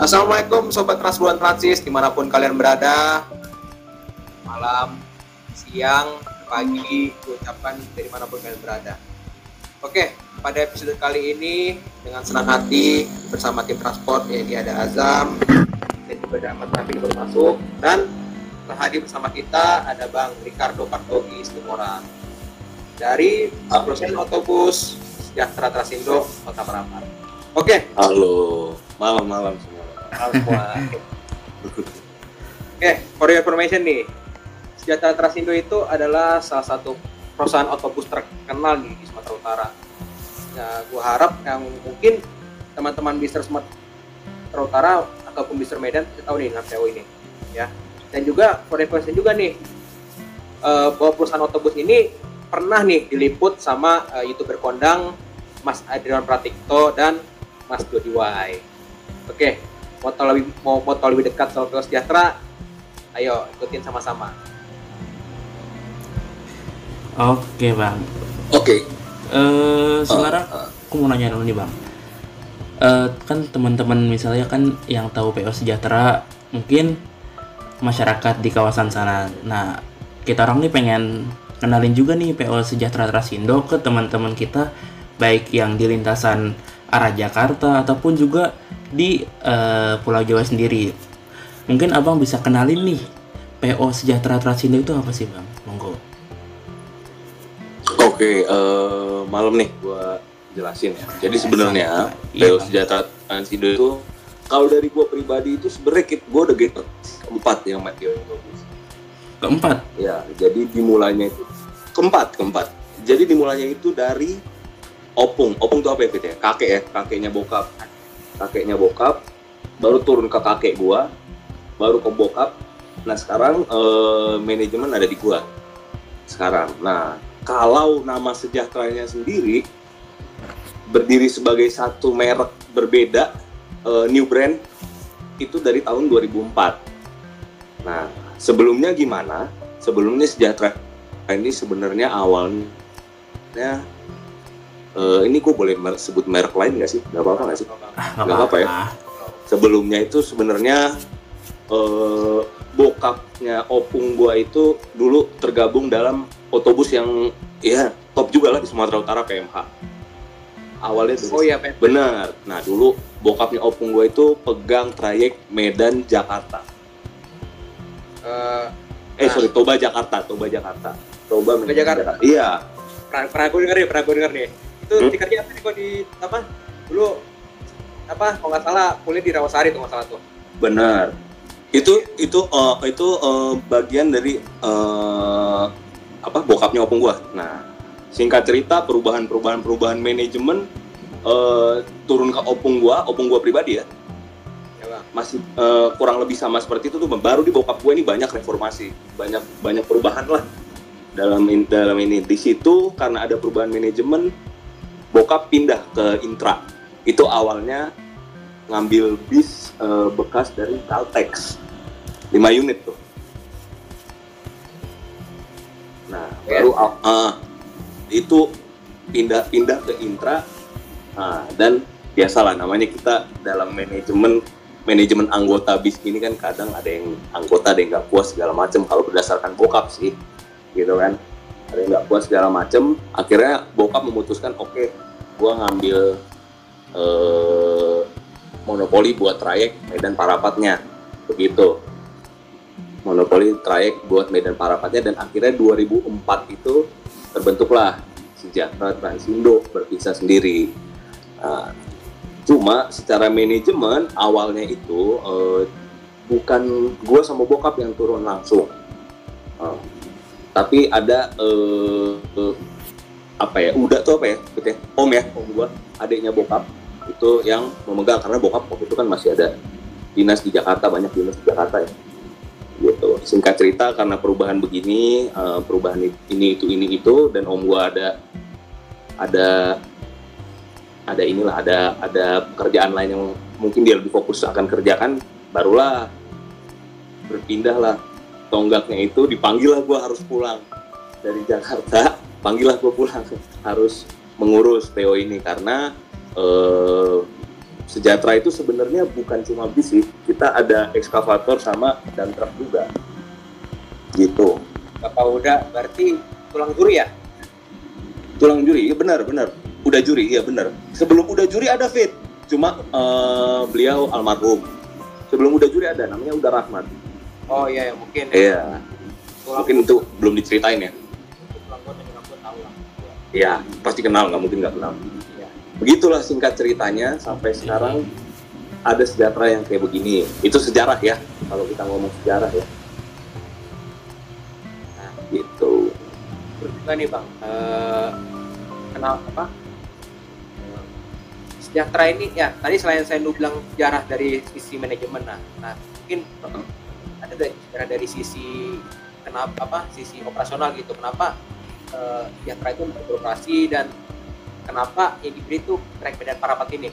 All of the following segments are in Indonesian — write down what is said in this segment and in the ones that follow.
Assalamualaikum Sobat Transbulan Transis di mana pun kalian berada. Malam, siang, pagi, ucapan dari mana pun kalian berada. Oke, pada episode kali ini dengan senang hati bersama tim transport ini ada Azam dan juga ada Ahmad Rafi baru masuk dan hadir bersama kita ada Bang Ricardo Partogi Situmorang dari perusahaan otobus Sejahtera Trasindo Kota Parapat. Oke, Halo, malam-malam Oke, for your information nih, Sejahtera Trasindo itu adalah salah satu perusahaan otobus terkenal nih di Sumatera Utara. Ya, gua harap yang mungkin teman-teman bisa Sumatera Utara ataupun bisa Medan kita tahu nih dengan PO ini, ya. Dan juga for information juga nih, eh, bahwa perusahaan otobus ini pernah nih diliput sama eh, youtuber kondang Mas Adrian Pratikto dan Mas Dodi Wai. Oke, tahu lebih mau, mau tahu lebih dekat soal PO Sejahtera, ayo ikutin sama-sama. Oke bang. Oke. Eh sekarang eh. aku mau nanya dulu nih bang. Eh kan teman-teman misalnya kan yang tahu PO Sejahtera mungkin masyarakat di kawasan sana. Nah kita orang nih pengen kenalin juga nih PO Sejahtera Trasindo ke teman-teman kita baik yang di lintasan arah Jakarta ataupun juga di eh, Pulau Jawa sendiri. Mungkin abang bisa kenalin nih PO Sejahtera Trasindo itu apa sih bang? Monggo. Oke, eh, malam nih gua jelasin ya. Jadi sebenarnya Iya, PO. Sejahtera Transindo itu kalau dari gua pribadi itu sebenarnya gua udah gitu keempat yang mati. Keempat. Ya, jadi dimulainya itu keempat, keempat. Jadi dimulainya itu dari opung. Opung itu apa ya, Fit ya? Kakek ya, kakeknya bokap. Kakeknya bokap, baru turun ke kakek gua, baru ke bokap. Nah, sekarang eh, manajemen ada di gua. Sekarang. Nah, kalau nama sejahteranya sendiri berdiri sebagai satu merek berbeda eh, new brand itu dari tahun 2004. Nah, sebelumnya gimana? Sebelumnya sejahtera ini sebenarnya awalnya eh, ini gue boleh mer- sebut merek lain nggak sih? Gak apa-apa nggak sih? Nggak apa-apa ya. Sebelumnya itu sebenarnya eh, bokapnya opung gua itu dulu tergabung dalam otobus yang ya top juga lah di Sumatera Utara PMH. Awalnya dari Oh iya. Benar. Nah dulu bokapnya opung gue itu pegang trayek Medan Jakarta. Eh, Eh Nah. sorry Toba Jakarta, Toba Jakarta. Toba Medan Jakarta. Iya. pernah, pernah gue denger nih, pernah gue denger nih. Itu stikernya apa nih kok di apa? Dulu apa kalau nggak salah kuliah di Rawasari tuh nggak salah tuh. Benar. Itu itu eh, itu eh, bagian dari eh, apa bokapnya opung gua. Nah singkat cerita perubahan-perubahan perubahan manajemen eh, turun ke opung gua, opung gua pribadi ya. Ya masih eh, kurang lebih sama seperti itu tuh baru di bokap gue ini banyak reformasi banyak banyak perubahan lah dalam in- dalam ini di situ karena ada perubahan manajemen bokap pindah ke intra. Itu awalnya ngambil bis eh, bekas dari Caltex. 5 unit tuh. Nah Ya. baru ah, itu pindah pindah ke intra. Nah, dan biasalah namanya kita dalam manajemen manajemen anggota bis ini kan kadang ada yang anggota ada yang nggak puas segala macam kalau berdasarkan bokap sih gitu kan ada yang nggak puas segala macam akhirnya bokap memutuskan oke gua ngambil eh, monopoli buat trayek Medan Parapatnya. Begitu. Monopoli trayek buat Medan Parapatnya dan akhirnya 2004 itu terbentuklah Sejahtera Transindo berpisah sendiri. Nah, cuma secara manajemen awalnya itu eh, bukan gue sama bokap yang turun langsung, Eh, tapi ada eh, eh, apa ya udah tuh apa ya, gitu ya, om ya om gue, adiknya bokap itu yang memegang karena bokap waktu itu kan masih ada dinas di Jakarta banyak dinas di Jakarta ya. Gitu. Singkat cerita karena perubahan begini eh, perubahan ini itu ini itu dan om gua ada ada ada inilah ada ada pekerjaan lain yang mungkin dia lebih fokus akan kerjakan barulah berpindahlah tonggaknya itu dipanggil lah gue harus pulang. Dari Jakarta panggil lah gue pulang. Harus mengurus PO ini karena eh, sejahtera itu sebenarnya bukan cuma bis sih. Kita ada ekskavator sama dan truk juga. Gitu. Bapak udah berarti tulang juri ya? tulang juri iya benar benar. Udah juri iya benar. Sebelum udah juri ada fit. Cuma eh, beliau almarhum. Sebelum udah juri ada namanya udah rahmat Oh iya ya mungkin iya. Tulang mungkin itu belum diceritain ya? Iya pasti kenal nggak mungkin nggak kenal. Iya. begitulah singkat ceritanya sampai sekarang ada sejahtera yang kayak begini. Itu sejarah ya kalau kita ngomong sejarah ya. Nah. gitu. Juga nih bang, eh kenal apa? Sejahtera ini ya tadi selain saya lu bilang sejarah dari sisi manajemen nah, nah mungkin ada dari dari sisi kenapa apa sisi operasional gitu kenapa eh, sejahtera itu beroperasi dan kenapa yang diberi itu track medan parapat ini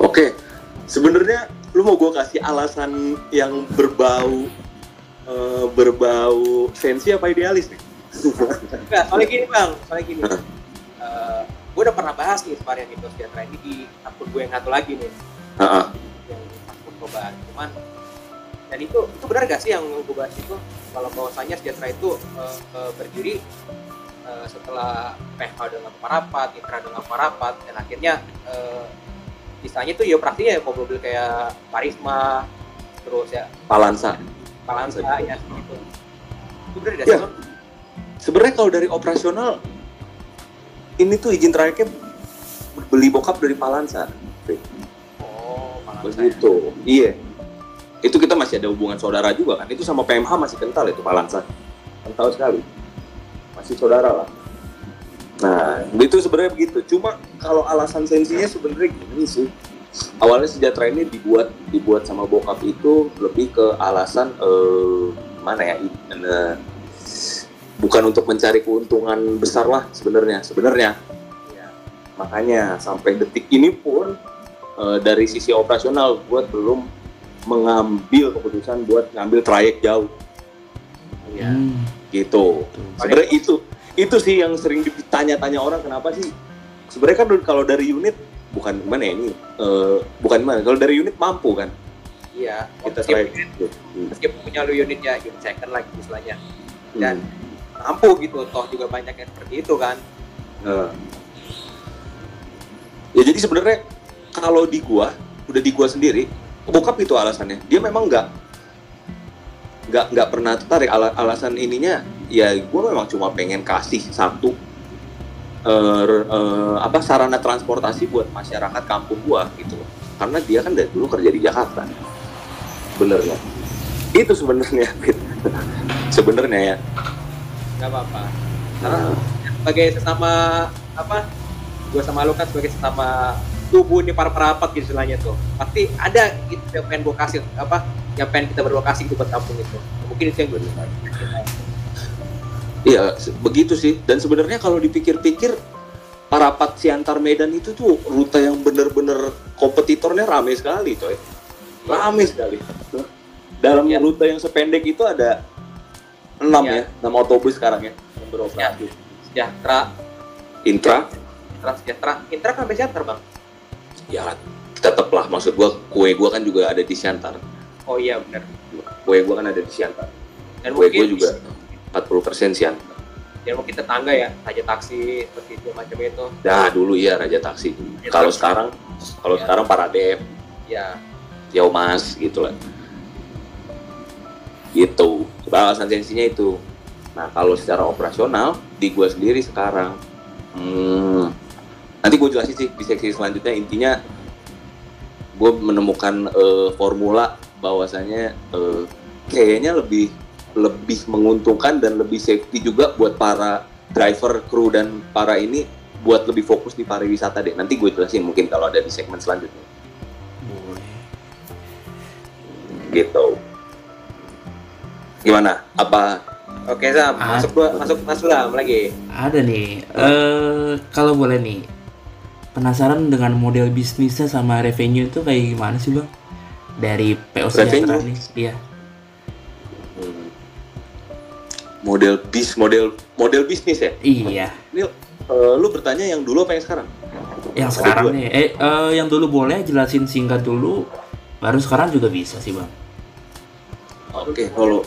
Oke, sebenarnya lu mau gue kasih alasan yang berbau eh, berbau sensi apa idealis nih? Enggak, soalnya gini bang, soalnya gini. Eh, gue udah pernah bahas nih varian itu sejahtera ini di akun gue yang satu lagi nih, Heeh. yang akun coba. Cuman dan itu itu benar gak sih yang gue bahas itu kalau bahwasanya sejahtera itu eh, eh, berdiri eh, setelah PH dengan parapat, Intra dengan parapat, dan akhirnya eh, istilahnya itu ya praktiknya ya mobil kayak Parisma, terus ya Palansa. Palansa ya gitu. Itu benar gak Ya. sih? Sebenarnya kalau dari operasional ini tuh izin trayeknya beli bokap dari Palansa. Oh, Palansa. ya. Begitu. Iya. Itu kita masih ada hubungan saudara juga kan. Itu sama PMH masih kental itu Palansa. Kental sekali. Masih saudara lah. Nah, itu sebenarnya begitu. Cuma kalau alasan sensinya sebenarnya gini sih. Awalnya sejahtera ini dibuat dibuat sama bokap itu lebih ke alasan eh, mana ya? eh, bukan untuk mencari keuntungan besar lah sebenarnya. Sebenarnya Iya. makanya sampai detik ini pun eh, dari sisi operasional buat belum mengambil keputusan buat ngambil trayek jauh. Hmm, gitu sebenarnya itu itu sih yang sering ditanya-tanya orang kenapa sih sebenarnya kan kalau dari unit bukan mana ya ini eh, bukan mana kalau dari unit mampu kan Iya, kita meskipun, gitu. Hmm. meskipun punya lu unitnya unit second lagi istilahnya dan Hmm. mampu gitu toh juga banyak yang seperti itu kan Nah. ya jadi sebenarnya kalau di gua udah di gua sendiri bokap itu alasannya. Dia memang nggak nggak nggak pernah tertarik. Ala- alasan ininya ya gua memang cuma pengen kasih satu r- eh, apa sarana transportasi buat masyarakat kampung gua gitu karena dia kan dari dulu kerja di Jakarta. Benernya itu sebenarnya Fit. sebenarnya ya. Nggak apa-apa. Karena sebagai sesama apa gue sama lu kan sebagai sesama tubuh ini para perapat gitu istilahnya tuh pasti ada gitu yang pengen gue kasih apa yang pengen kita berlokasi gitu buat kampung itu mungkin itu yang gue Iya, se- begitu sih. Dan sebenarnya kalau dipikir-pikir, Parapat Siantar Medan itu tuh rute yang bener-bener kompetitornya rame sekali, coy. Rame sekali. Dalam Iya. rute yang sependek itu ada enam Iya. ya, enam otobus sekarang ya yang beroperasi. sejahtera Intra, intra sejahtera intra kan sampai sejahtera bang ya tetep lah. Maksud gua, kue gua kan juga ada di Siantar. oh iya benar Kue gua kan ada di Siantar. dan Kue mungkin juga 40% Siantar. dan mungkin tetangga ya raja taksi seperti itu macam itu Nah, dulu iya Raja Taksi. Kalau sekarang, kalau Iya. sekarang Paradep, ya Yau Mas gitu lah gitu alasan sensinya itu nah kalau secara operasional di gua sendiri sekarang hmm, nanti gue jelasin sih di seksi selanjutnya intinya gue menemukan eh, formula bahwasanya eh, kayaknya lebih lebih menguntungkan dan lebih safety juga buat para driver, kru dan para ini buat lebih fokus di pariwisata deh. Nanti gue jelasin mungkin kalau ada di segmen selanjutnya. Boleh. gitu gimana apa oke sam masuk gua masuk masuk lah lagi Ada nih. Eh kalau boleh nih. Penasaran dengan model bisnisnya sama revenue itu kayak gimana sih, Bang? Dari PO Sejahtera nih. Iya. hmm, model bis model model bisnis ya Iya. ini eh, lu bertanya yang dulu apa yang sekarang yang sekarang nih eh eh, yang dulu boleh jelasin singkat dulu baru sekarang juga bisa sih bang Oke, kalau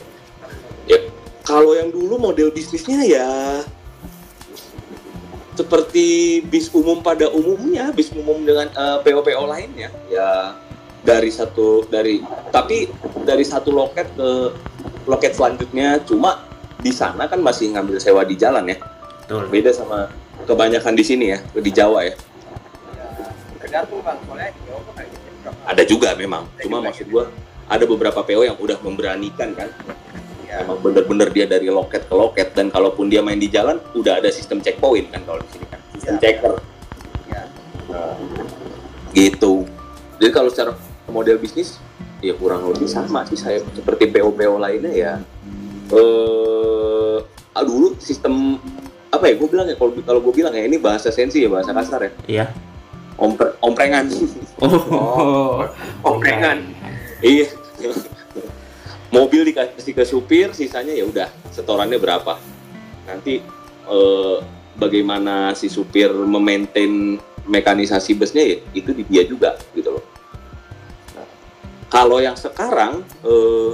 ya kalau yang dulu model bisnisnya ya seperti bis umum pada umumnya, bis umum dengan eh, PO-PO lainnya, ya dari satu dari tapi dari satu loket ke loket selanjutnya cuma di sana kan masih ngambil sewa di jalan ya. betul Beda sama kebanyakan di sini ya, di Jawa ya. Tergantung bang, soalnya gitu. Ada juga memang. Cuma maksud gua ada beberapa PO yang udah memberanikan kan Ya, emang bener-bener dia dari loket ke loket dan kalaupun dia main di jalan udah ada sistem checkpoint kan kalau di sini kan? Sistem Ya. checker. Ya. Nah, gitu. Jadi kalau secara model bisnis ya kurang lebih sama sih saya. Seperti PO PO lainnya ya eh ah, dulu sistem apa ya gue bilang ya kalau kalau gue bilang ya ini bahasa sensi ya bahasa kasar ya? Iya. Ompre, omprengan. Oh. Omprengan. iya mobil dikasih ke supir sisanya ya udah setorannya berapa? Nanti eh, bagaimana si supir memaintain mekanisasi busnya ya itu di dia juga gitu loh. Nah, kalau yang sekarang eh,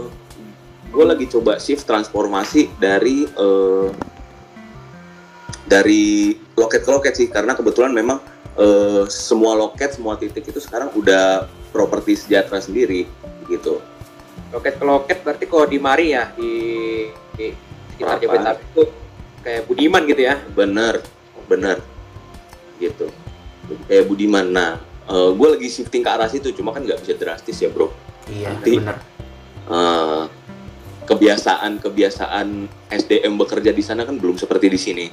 gue lagi coba shift transformasi dari eh, dari loket ke loket sih karena kebetulan memang eh, semua loket semua titik itu sekarang udah properti sejahtera sendiri gitu Loket ke loket berarti kalau di Mari ya di, di sekitar? Jabodetabek itu kayak Budiman gitu ya. bener bener gitu kayak Budiman nah gue lagi shifting ke arah situ cuma kan nggak bisa drastis ya bro iya Nanti- bener Eh, kebiasaan-kebiasaan SDM bekerja di sana kan belum seperti di sini.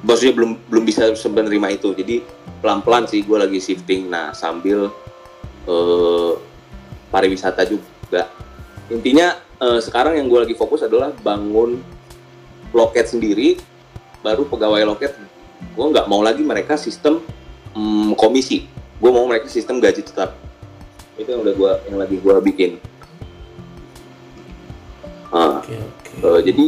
Maksudnya belum belum bisa menerima itu. Jadi pelan-pelan sih gue lagi shifting. Nah sambil eh, pariwisata juga. Intinya eh, sekarang yang gue lagi fokus adalah bangun loket sendiri. Baru pegawai loket gue nggak mau lagi mereka sistem mm, komisi. Gue mau mereka sistem gaji tetap. Itu yang udah gua yang lagi gue bikin. Ah, oke oke eh, jadi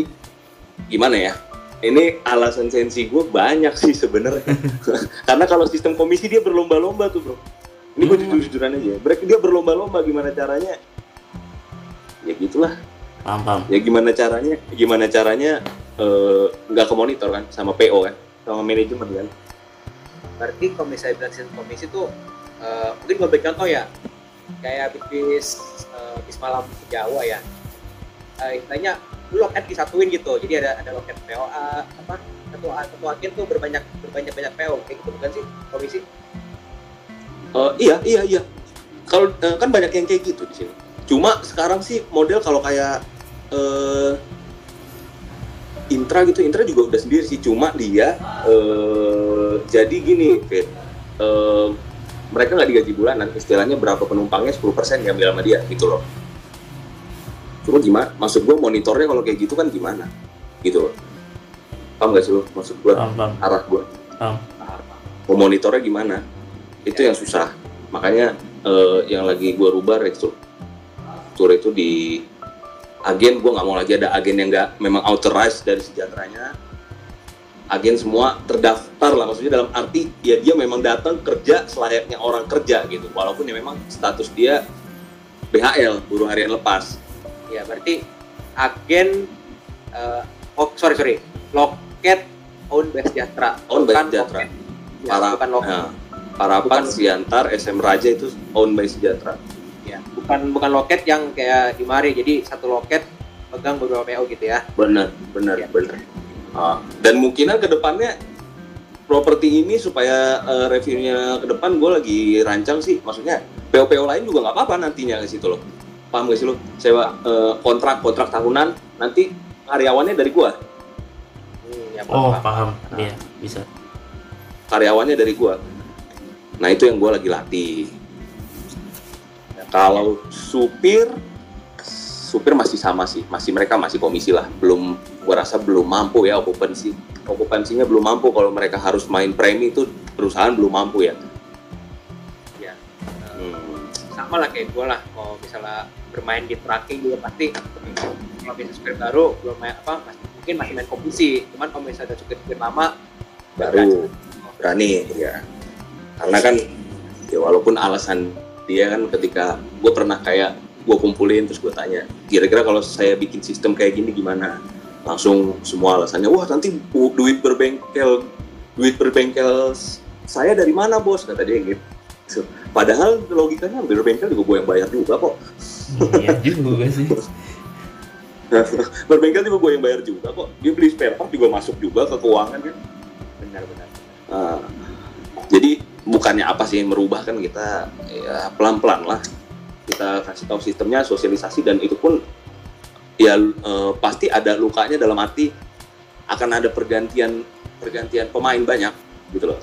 gimana ya? Ini alasan sensi gue banyak sih sebenarnya. Karena kalau sistem komisi dia berlomba-lomba tuh bro. Ini gue Hmm. jujur-jujuran aja. Berarti dia berlomba-lomba gimana caranya? Ya gitulah. paham paham Ya gimana caranya? Gimana caranya eh, nggak ke monitor kan sama PO kan, sama manajemen kan? Berarti kalau misalnya bilang sistem komisi itu eh, mungkin gue beri contoh ya kayak bis eh, bis malam Jawa ya. Eh, istilahnya lu loket disatuin gitu. Jadi ada ada loket POA apa satu satu agen tuh berbanyak berbanyak banyak PO kayak gitu bukan sih komisi? Eh, iya iya iya. Kalau eh, kan banyak yang kayak gitu di sini. Cuma sekarang sih model kalau kayak eh Intra gitu, Intra juga udah sendiri sih. Cuma dia eh jadi gini, Fit. Eh, mereka nggak digaji bulanan, istilahnya berapa penumpangnya 10% diambil sama dia gitu loh. Cuma gimana? Maksud gue monitornya kalau kayak gitu kan gimana? Gitu loh. Paham gak sih lo? Maksud gue paham arah gue paham mau monitornya gimana itu yang susah makanya eh, yang lagi gue rubah restruktur itu di agen gue nggak mau lagi ada agen yang nggak memang authorized dari sejahteranya. Agen semua terdaftar lah maksudnya dalam arti ya dia memang datang kerja selayaknya orang kerja gitu. Walaupun ya memang status dia BHL buruh harian lepas. Ya berarti agen eh, oh sorry sorry. Loket own by sejahtera. Owned by Bukan Sejahtera. loket- ya, para bukan loket nah, Parapat, Siantar, SM Raja itu owned by Sejahtera. Ya bukan bukan loket yang kayak di Mari jadi satu loket pegang beberapa PO gitu ya. Benar benar Ya. benar. Ah, dan mungkinan ke depannya properti ini supaya eh, reviewnya ke depan gue lagi rancang sih. Maksudnya PO-PO lain juga nggak apa-apa nantinya ke situ loh. Paham gak sih lo? Sewa eh, kontrak kontrak tahunan nanti karyawannya dari gua. Hmm, ya, oh paham. paham. Iya bisa. Karyawannya dari gua nah itu yang gua lagi latih. Kalau supir supir masih sama sih. Masih mereka masih komisi lah. Belum gua rasa belum mampu ya okupansi. Okupansinya belum mampu. Kalau mereka harus main premi itu perusahaan belum mampu ya. Ya. Eh, Hmm. sama lah kayak gue lah. Kalau misalnya bermain di tracking juga pasti kalau bisa supir baru belum main apa masih, mungkin masih main kompetisi cuman kalau misalnya ada supir-supir lama baru. berani ya karena kan ya walaupun alasan dia kan ketika gue pernah kayak gue kumpulin terus gue tanya kira-kira kalau saya bikin sistem kayak gini gimana? Langsung semua alasannya wah nanti duit berbengkel duit berbengkel saya dari mana bos? Kata dia gitu. Padahal logikanya berbengkel juga gue yang bayar juga kok. Iya juga sih. berbengkel juga gue yang bayar juga kok. Dia beli spare part juga masuk juga ke keuangan kan. Benar-benar Ah, jadi bukannya apa sih merubah kan kita ya pelan-pelan lah kita kasih tahu sistemnya sosialisasi dan itu pun ya eh, pasti ada lukanya dalam arti akan ada pergantian pergantian pemain banyak gitu loh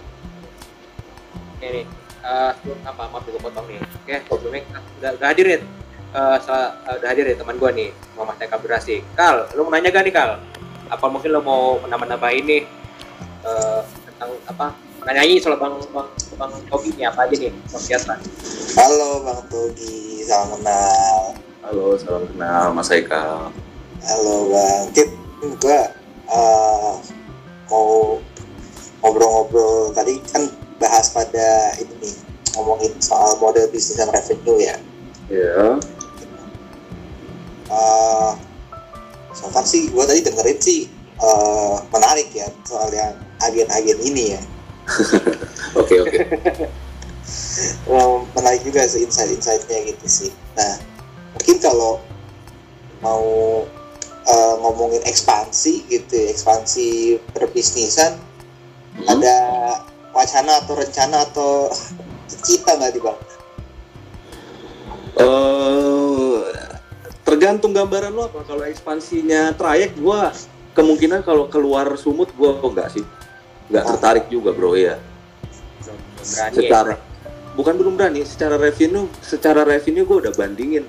Oke nih, eh, apa maaf gue potong nih. Oke, sebelumnya kita udah, udah hadir nih, Eh, salah- udah hadir nih teman gue nih, Muhammad Eka Berasi. Kal, lu mau nanya gak nih Kal? Apa mungkin lo mau menambah-nambah ini eh, tentang apa? Nanyain soal bang bang bang Togi nih apa aja nih, bang Fiatra. Halo Bang Togi, salam kenal. halo salam kenal Mas Eka Halo Bang Kit, gue uh, mau ngobrol-ngobrol tadi kan bahas pada ini nih ngomongin soal model bisnis dan revenue ya. ya Uh, so far sih gue tadi dengerin sih uh, menarik ya soal yang agen-agen ini ya. oke oke Well, menarik juga sih insight-insightnya gitu sih. Nah, mungkin kalau mau uh, ngomongin ekspansi gitu, ya, ekspansi perbisnisan, Hmm. ada wacana atau rencana atau cita nggak di bang? Eh, tergantung gambaran lo apa kalau ekspansinya trayek gua kemungkinan kalau keluar sumut gua kok enggak sih nggak Ah. tertarik juga bro ya Belum, belum berani. ya. secara bukan belum berani secara revenue secara revenue gua udah bandingin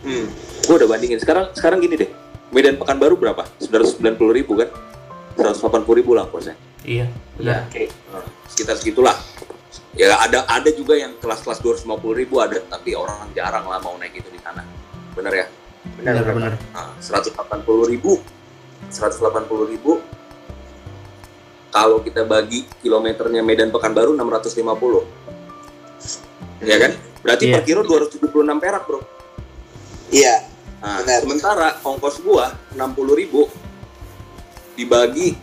Hmm. gua udah bandingin sekarang sekarang gini deh Medan Pekanbaru berapa 990 ribu kan 180 ribu lah kosnya Iya. Ya, Iya. oke. sekitar segitulah ya ada ada juga yang kelas-kelas 250 ribu ada tapi orang jarang lah mau naik itu di sana bener ya Benar, Benar benar. benar. Nah, 180 ribu 180 ribu kalau kita bagi kilometernya Medan Pekanbaru 650 ya kan berarti Iya. per kilo 276 perak bro Iya, nah, Benar. sementara ongkos gua 60 ribu dibagi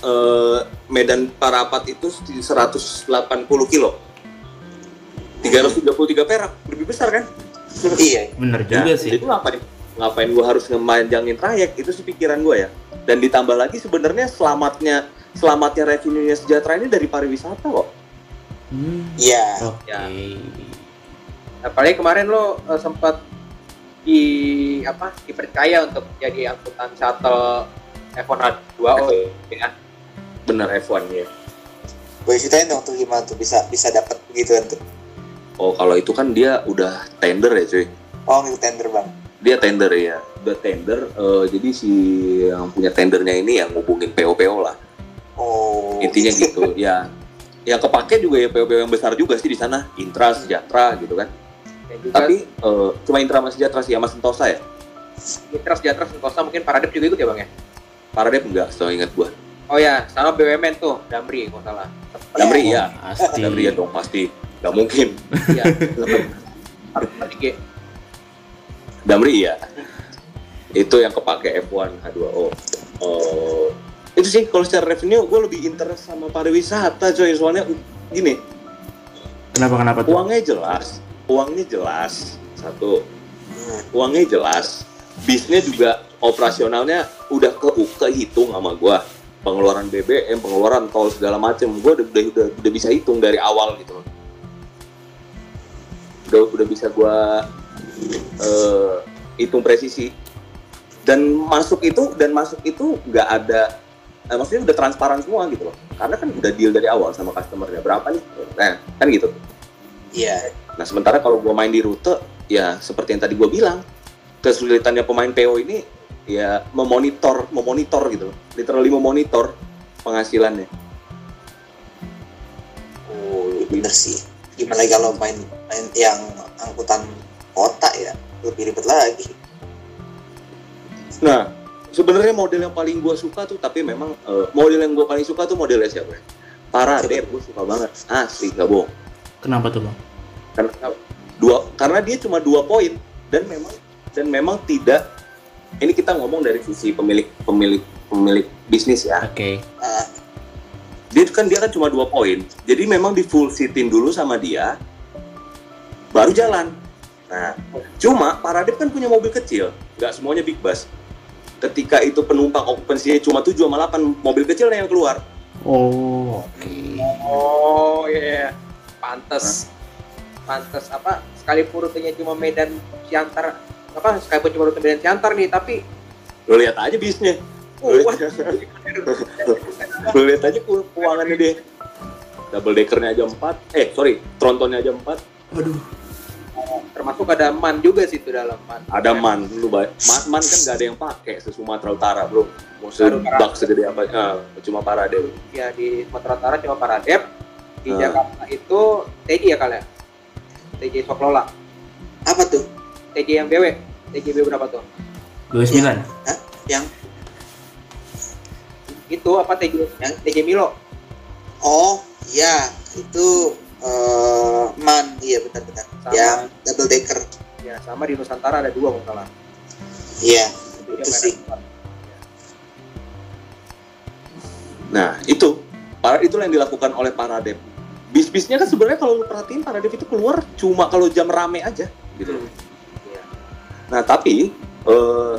eh, Medan Parapat itu 180 kilo 333 perak lebih besar kan iya. Benar Ya, juga sih. Jadi ngapain ngapain gua harus ngemanjangin trayek itu sih pikiran gua ya. Dan ditambah lagi sebenarnya selamatnya selamatnya revenue-nya sejahtera ini dari pariwisata kok. Hmm. Iya. Oke. Ya. Apalagi kemarin lo eh, sempat di apa dipercaya untuk jadi angkutan shuttle F1 2O ya. Bener F1 ya. Boleh ceritain dong tuh gimana tuh bisa bisa dapat begituan tuh? Oh kalau itu kan dia udah tender ya cuy. Oh ngikut tender bang. Dia tender ya. Udah tender. eh, jadi si yang punya tendernya ini yang ngubungin PO-PO lah. Oh. Intinya gitu. ya. Yang kepake juga ya PO-PO yang besar juga sih di sana. Intra, Sejahtera gitu kan. Juga Tapi eh, cuma Intra sama Sejahtera sih sama Sentosa ya. Mitra Sejahtera Sentosa mungkin Paradep juga ikut ya bang ya? Paradep enggak, setahu ingat gua. Oh ya, sama BUMN tuh, Damri kalau nggak salah. Damri Oh, iya. Pasti. Damri ya dong pasti. Gak mungkin. Iya. Damri iya. Itu yang kepake F1 H2O. Oh, itu sih kalau secara revenue gue lebih interest sama pariwisata coy. Soalnya gini. Kenapa kenapa tuh? uangnya jelas. Uangnya jelas. Satu. Uangnya jelas. Bisnya juga operasionalnya udah ke kehitung sama gua. Pengeluaran BBM pengeluaran tol segala macem. Gua udah, udah udah udah bisa hitung dari awal gitu. Loh udah udah bisa gua eh, hitung presisi. Dan masuk itu dan masuk itu nggak ada eh, maksudnya udah transparan semua gitu loh karena kan udah deal dari awal sama customernya berapa nih nah kan gitu Iya. Nah sementara kalau gue main di rute, ya seperti yang tadi gue bilang, kesulitannya pemain PO ini ya memonitor, memonitor gitu, literally memonitor penghasilannya. Oh bener sih. Gimana kalau main main yang angkutan kota ya lebih ribet lagi. Nah sebenarnya model yang paling gue suka tuh, tapi memang eh, model yang gue paling suka tuh modelnya siapa? ya? Paradep gue suka banget asli gak bohong Kenapa tuh bang? karena dua karena dia cuma dua poin dan memang dan memang tidak ini kita ngomong dari sisi pemilik pemilik pemilik bisnis ya Oke. Ah, dia kan dia kan cuma dua poin jadi memang di full sitin dulu sama dia baru jalan nah cuma Paradip kan punya mobil kecil nggak semuanya big bus ketika itu penumpang okupansinya cuma 7 sama 8 mobil kecilnya yang keluar Oh, oke. Oh iya, yeah. pantes, pantes apa? Sekalipun rutenya cuma Medan Siantar, apa? Sekalipun cuma rute Medan Siantar nih, tapi lo lihat aja bisnya oh, Lo lo lihat aja ke- keuangannya dia double deckernya aja 4 eh sorry trontonnya aja 4 Aduh. Termasuk ada man juga sih itu dalam man. ada man lu bay man, man kan gak ada yang pakai se Sumatera Utara bro mau sebak segede apa ah, cuma Paradep Ya di Sumatera Utara cuma Paradep, di Ah. Jakarta itu TJ ya kalian? TJ Soklola, apa tuh? TJ yang BW, TJ BW berapa tuh? 29. Yang Itu apa TJ yang TJ Milo? oh iya itu eh, man iya benar-benar Sama. yang double decker Ya sama di Nusantara ada dua kalau salah. iya Itu sih. man. nah itu para itulah yang dilakukan oleh Paradep bis-bisnya kan sebenarnya kalau lu perhatiin Paradep itu keluar cuma kalau jam rame aja gitu loh. Iya. Nah tapi eh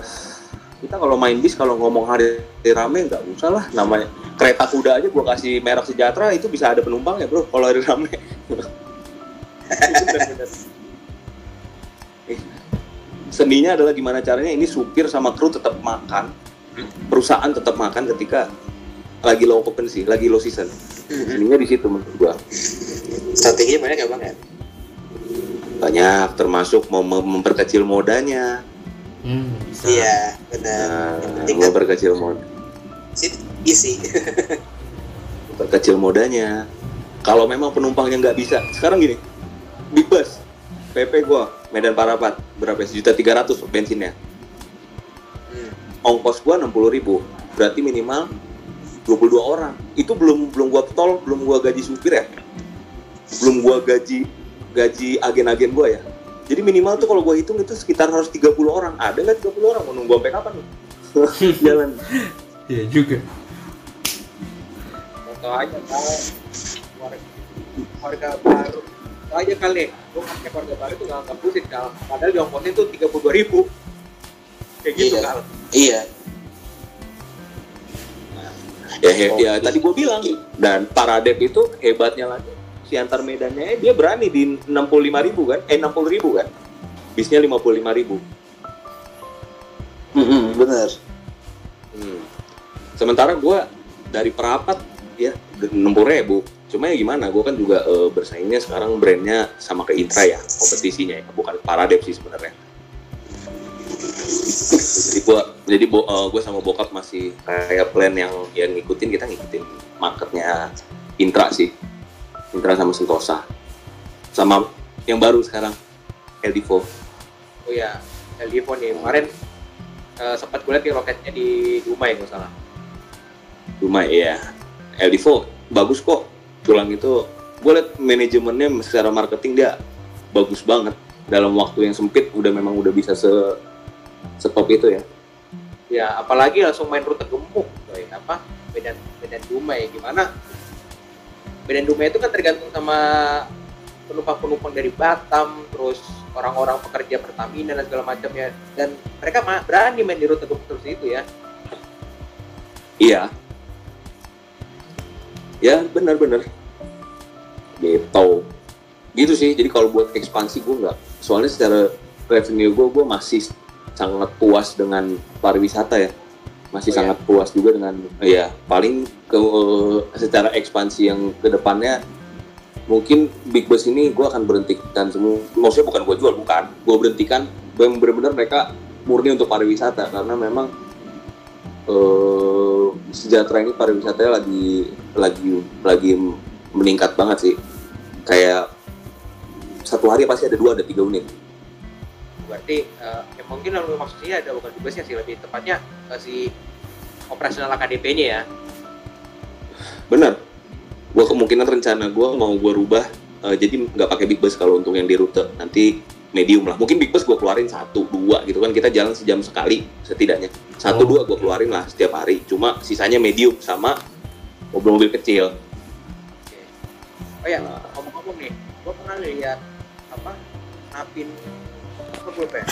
kita kalau main bis kalau ngomong hari rame nggak usah lah namanya kereta kuda aja gua kasih merek sejahtera itu bisa ada penumpang ya bro kalau hari rame. Bener-bener. Seninya adalah gimana caranya ini supir sama kru tetap makan, perusahaan tetap makan ketika lagi low occupancy, lagi low season. Seninya di situ menurut gua strategi banyak ya bang ya banyak termasuk mau mem- memperkecil modanya, Hmm, bisa. iya benar nah, penting kan memperkecil mod, sit isi memperkecil modanya. Kalau memang penumpangnya nggak bisa, sekarang gini, big bus, PP gua Medan Parapat berapa? Sejuta tiga ratus bensinnya. Hmm. ongkos gua 60.000 ribu berarti minimal 22 orang itu belum belum gua tol belum gua gaji supir ya belum gua gaji gaji agen-agen gua ya jadi minimal tuh kalau gua hitung itu sekitar harus 30 orang ada nggak 30 orang mau nunggu sampai kapan nih jalan Iya juga. Contoh aja kalau warga, warga baru Contoh aja kali, lu pakai warga baru tuh nggak nggak pusing kal. Padahal di ongkosnya tuh tiga puluh ribu. Kayak gitu Iya. kal. iya ya, he- ya tadi gua bilang dan Paradep itu hebatnya lagi antar medannya eh, dia berani di 65.000 ribu kan eh 60.000 ribu kan bisnya 55.000 ribu Mm-mm, benar Hmm. Sementara gue dari perapat ya enam ribu. Cuma ya gimana, gue kan juga eh, bersaingnya sekarang brandnya sama ke Intra ya kompetisinya ya, bukan Paradep sih sebenarnya. Jadi gue jadi bo, gue sama bokap masih kayak plan yang yang ngikutin kita ngikutin marketnya Intra sih, Intra sama Sentosa, sama yang baru sekarang Eldivo. Oh ya, Eldivo nih kemarin eh, sempat gue liat di roketnya di Dumai nggak salah. Cuma ya Eldivo bagus kok tulang itu gue liat manajemennya secara marketing dia bagus banget dalam waktu yang sempit udah memang udah bisa se setop itu ya Ya apalagi langsung main rute gemuk, coy. Apa? Medan Medan Dumai gimana? Medan Dumai itu kan tergantung sama penumpang-penumpang dari Batam, terus orang-orang pekerja Pertamina dan segala macamnya. Dan mereka berani main di rute terus itu ya. iya. Ya benar-benar gitu. Gitu sih. Jadi kalau buat ekspansi gue nggak soalnya secara revenue gue gue masih sangat puas dengan pariwisata ya masih Oh, iya. sangat puas juga dengan ya paling ke secara ekspansi yang ke depannya mungkin big bus ini gue akan berhentikan semua. Maksudnya bukan gue jual bukan. Gue berhentikan gue benar-benar mereka murni untuk pariwisata. Karena memang eh sejahtera ini pariwisatanya lagi lagi lagi meningkat banget sih. Kayak satu hari pasti ada dua ada tiga unit berarti eh, ya mungkin yang maksudnya ada bukan tugasnya sih lebih tepatnya ke si operasional AKDP-nya ya. Benar. Gua kemungkinan rencana gua mau gua rubah eh, jadi nggak pakai big bus kalau untuk yang di rute. Nanti medium lah. Mungkin big bus gue keluarin satu dua gitu kan. Kita jalan sejam sekali setidaknya. Satu Oh. dua gue keluarin lah setiap hari. Cuma sisanya medium sama mobil-mobil kecil. Oh ya, Nah. ngomong-ngomong nih, gua pernah lihat apa Napin apa gue ya?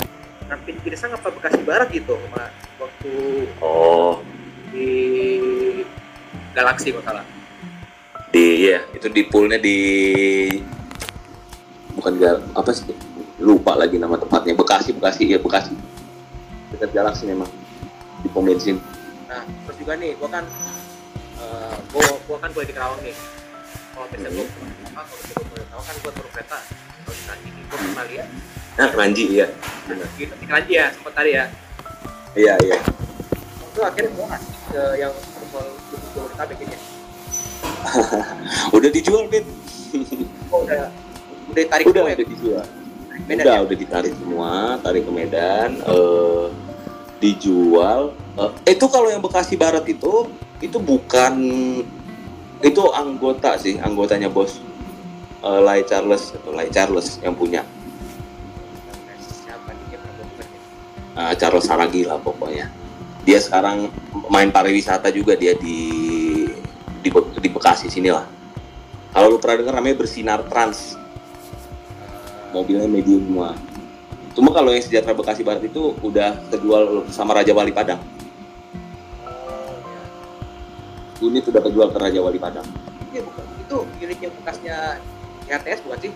Napin Girsang apa Bekasi Barat gitu, Mak, waktu oh di Galaxy kalau salah. di ya itu di poolnya di bukan gal apa sih lupa lagi nama tempatnya Bekasi Bekasi ya Bekasi dekat Galaxy memang di pom bensin Nah, terus juga nih, gua kan eh, gua, gua kan kuliah di Kerawang nih. Kalau misalnya gua apa kalau misalnya gua kan gua turun kereta kalau di nih, gua pernah lihat nah Keranji iya di, di Keranji ya, sempat tadi ya. iya iya Itu akhirnya gua ngasih ke yang soal Jabodetabek ini. udah dijual Ben Oh, udah udah tarik udah semua ya? udah dijual Medan udah ya? udah ditarik semua tarik ke Medan eh dijual Eh, itu kalau yang Bekasi Barat itu itu bukan itu anggota sih anggotanya bos eh, Lai Charles atau Lai Charles yang punya Siapa nih yang pernah gua buka nih? Eh, Charles Saragi lah pokoknya. Dia sekarang main pariwisata juga dia di di, di Bekasi sini lah. Kalau lu pernah dengar namanya bersinar trans. Mobilnya medium semua. Cuma kalau yang sejahtera Bekasi Barat itu udah kejual sama Raja Wali Padang. Unit udah kejual ke Raja Wali Padang. Iya bukan. Itu unitnya bekasnya GHTS bukan sih?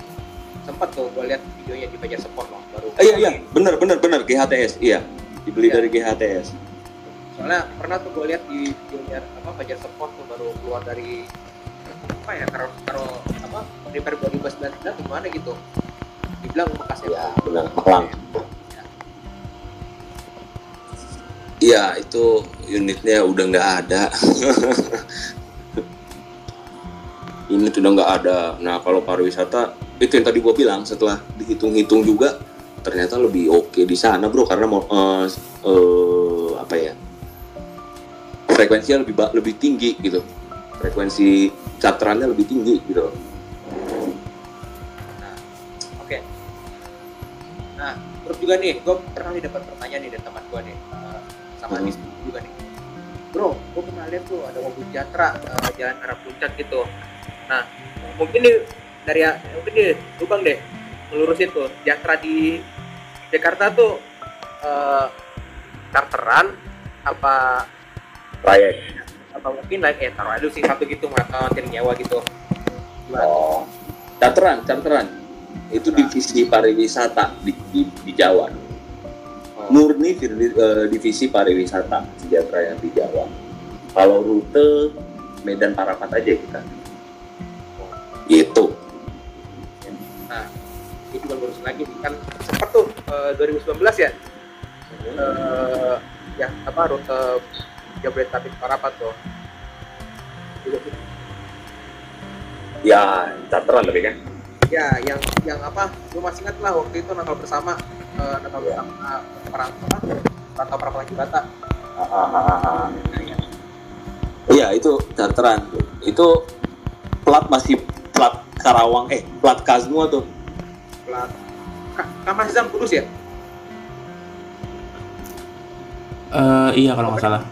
Sempat tuh gue lihat videonya di Pajar Sport loh baru. Eh, iya iya. bener bener bener. GHTS iya. Dibeli Iya. dari GHTS Soalnya pernah tuh gue lihat di videonya apa Pajar Sport tuh baru keluar dari apa ya karo karo apa repair 2019 gimana gitu. Dibilang bekasnya iya benar Maklang. Iya itu unitnya udah nggak ada. Unit udah nggak ada. Nah kalau pariwisata itu yang tadi gua bilang setelah dihitung-hitung juga ternyata lebih oke di sana bro karena mau eh, eh, apa ya frekuensinya lebih lebih tinggi gitu frekuensi charterannya lebih tinggi gitu Oke. Nah, terus juga nih, gue pernah nih dapat pertanyaan nih dari teman gue nih, eh, sama Hmm. Juga nih. Bro, gue pernah lihat tuh ada mobil Jatra eh, jalan arah puncak gitu. Nah, mungkin nih dari mungkin nih, lu bang deh, melurusin tuh Jatra di Jakarta tuh eh, charteran apa trayek apa mungkin like eh taruh aja sih satu gitu nggak khawatir nyewa gitu. Gimana? Oh, charteran, charteran. Itu divisi pariwisata di, di, di Jawa. Oh. Murni di- eh, divisi pariwisata sejahtera yang di Jawa. Kalau rute Medan Parapat aja kita. Gitu. Nah, ini juga lurusin lagi nih. kan sempat tuh eh, 2019 ya eh ya apa rute Jabodetabek Parapat tuh Juga tuh. Ya, charteran tapi kan. ya yang yang apa gue masih ingat lah waktu itu Natal bersama eh, Natal Ya. bersama perang apa Rantau Parapat Lagi Bata Iya, itu charteran. Itu plat masih plat Karawang eh plat Kazmua tuh. Plat Ka- Kamar Zam Kudus ya Eh, iya kalau nggak salah.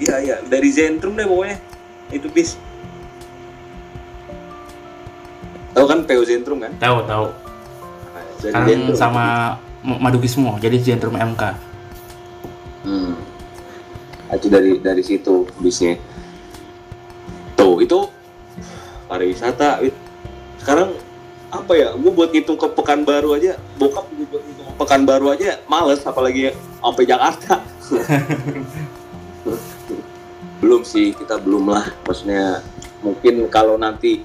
Iya, iya, dari Zentrum deh pokoknya. Itu bis. Tahu kan PO Zentrum kan? Tahu tahu. Nah, Kan Zentrum. sama M- Madukismo, jadi Zentrum MK. Hmm. Itu dari dari situ bisnya. Tuh, itu pariwisata. Sekarang apa ya? Gue buat ngitung ke Pekanbaru aja, bokap gue buat ngitung ke Pekanbaru aja males apalagi sampai Jakarta. belum sih, kita belum lah. Maksudnya mungkin kalau nanti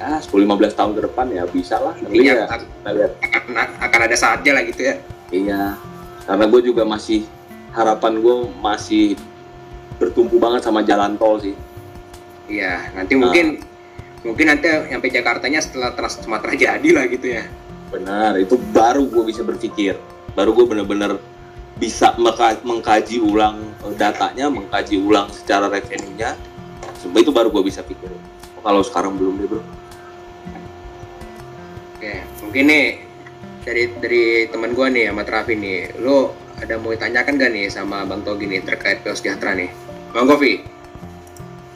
ah 10-15 tahun ke depan ya bisa lah. Tapi Iya, ya, kita lihat akan, akan ada saatnya lah gitu ya Iya, karena gue juga masih harapan gue masih bertumpu banget sama jalan tol sih. iya nanti Nah. mungkin mungkin nanti nyampe Jakartanya setelah Trans Sumatera jadi lah gitu ya. Benar, itu baru gue bisa berpikir, baru gue bener-bener bisa mengkaji ulang eh, datanya, mengkaji ulang secara revenue-nya, itu baru gue bisa pikir kalau sekarang belum deh bro. Oke, mungkin nih dari dari teman gua nih sama Raffi nih, lo ada mau ditanyakan gak nih sama Bang Togi nih terkait PO Sejahtera nih? Bang Govi,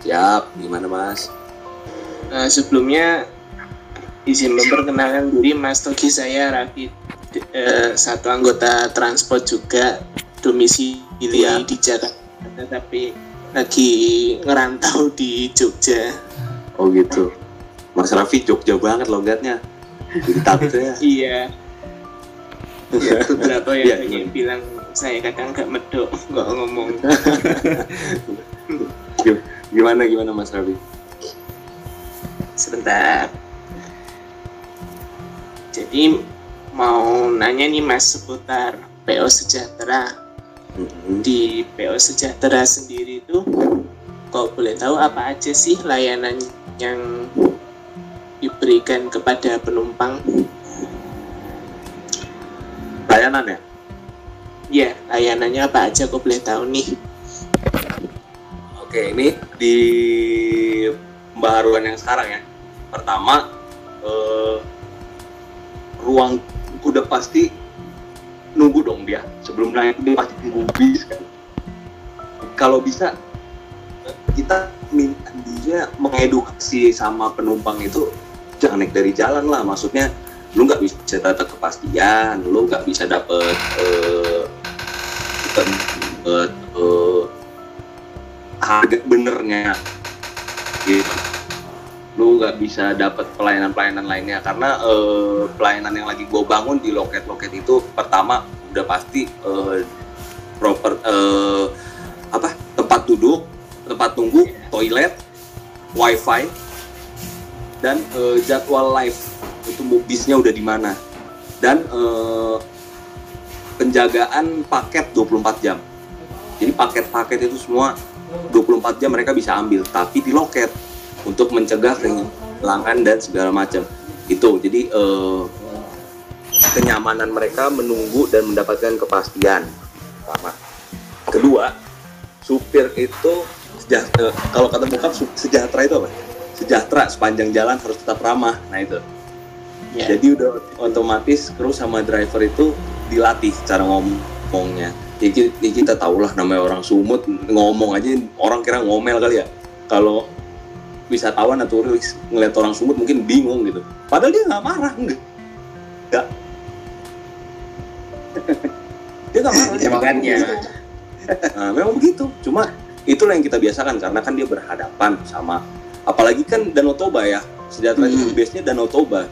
siap gimana mas Nah, sebelumnya izin memperkenalkan diri Mas Togi saya Raffi eh, satu anggota transport juga domisili Iya. di Jakarta tapi lagi ngerantau di Jogja. oh gitu mas Raffi Jogja banget logatnya jadi takut ya Iya. Ya, beberapa Iya, yang iya. bilang saya kadang nggak medok nggak ngomong. gimana gimana mas Raffi Sebentar. Jadi mau nanya nih Mas seputar PO Sejahtera. Mm-mm. di PO Sejahtera sendiri itu kalau boleh tahu apa aja sih layanan yang diberikan kepada penumpang? layanan ya Ya, layanannya apa aja kok boleh tahu nih? Oke, ini di pembaharuan yang sekarang ya. Pertama, eh, ruang udah pasti nunggu dong dia. Sebelum naik dia pasti nunggu bis kan. Kalau bisa kita minta dia mengedukasi sama penumpang itu jangan naik dari jalan lah. Maksudnya lu nggak bisa dapet kepastian, lu nggak bisa dapet eh, eh, harga benernya gitu lu nggak bisa dapat pelayanan-pelayanan lainnya. Karena eh, pelayanan yang lagi gue bangun di loket-loket itu pertama udah pasti eh, proper eh, apa tempat duduk tempat tunggu toilet wifi dan jadwal live itu bisnya udah di mana. Dan penjagaan paket 24 jam. Jadi paket-paket itu semua 24 jam mereka bisa ambil tapi di loket untuk mencegah kehilangan dan segala macam. Itu. Jadi eh, kenyamanan mereka menunggu dan mendapatkan kepastian. Pertama. Kedua supir itu sejahtera kalau kata bokap sejahtera itu apa? Sejahtera sepanjang jalan harus tetap ramah. Nah itu. Ya. jadi udah otomatis kru sama driver itu dilatih cara ngomongnya. Ya kita, ya kita tahu lah namanya orang sumut ngomong aja orang kira ngomel kali ya. Kalau wisatawan atau turis ngeliat orang sumut mungkin bingung gitu padahal dia nggak marah enggak Nggak. dia nggak marah Ya, makanya. nah, memang begitu cuma itulah yang kita biasakan karena kan dia berhadapan sama apalagi kan Danau Toba ya sejahtera itu Hmm. base-nya Danau Toba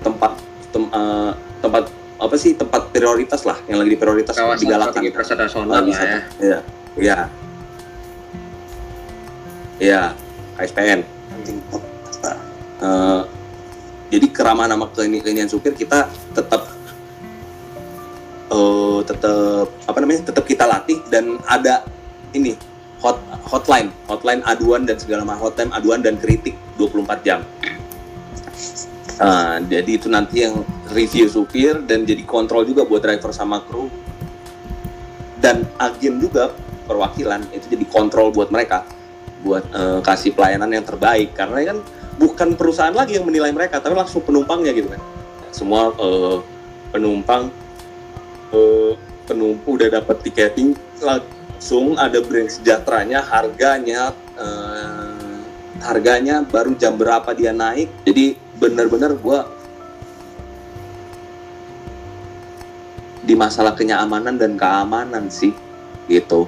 tempat tem- eh, tempat apa sih tempat prioritas lah yang lagi di prioritas kawasan strategi wisata Ah, nasional wisata. ya. Iya. Iya. Iya, KSPN. penting Eh, jadi keramahan sama keinian supir kita tetap eh tetap apa namanya? tetap kita latih dan ada ini hot hotline, hotline aduan dan segala macam hotline aduan dan kritik 24 jam. Ah, jadi itu nanti yang review supir dan jadi kontrol juga buat driver sama kru dan agen juga perwakilan itu jadi kontrol buat mereka buat eh, kasih pelayanan yang terbaik. Karena kan bukan perusahaan lagi yang menilai mereka tapi langsung penumpangnya gitu kan. Semua eh, penumpang eh, penumpang udah dapat tiketing langsung ada brand sejahteranya harganya eh, harganya baru jam berapa dia naik. Jadi benar-benar gua di masalah kenyamanan dan keamanan sih gitu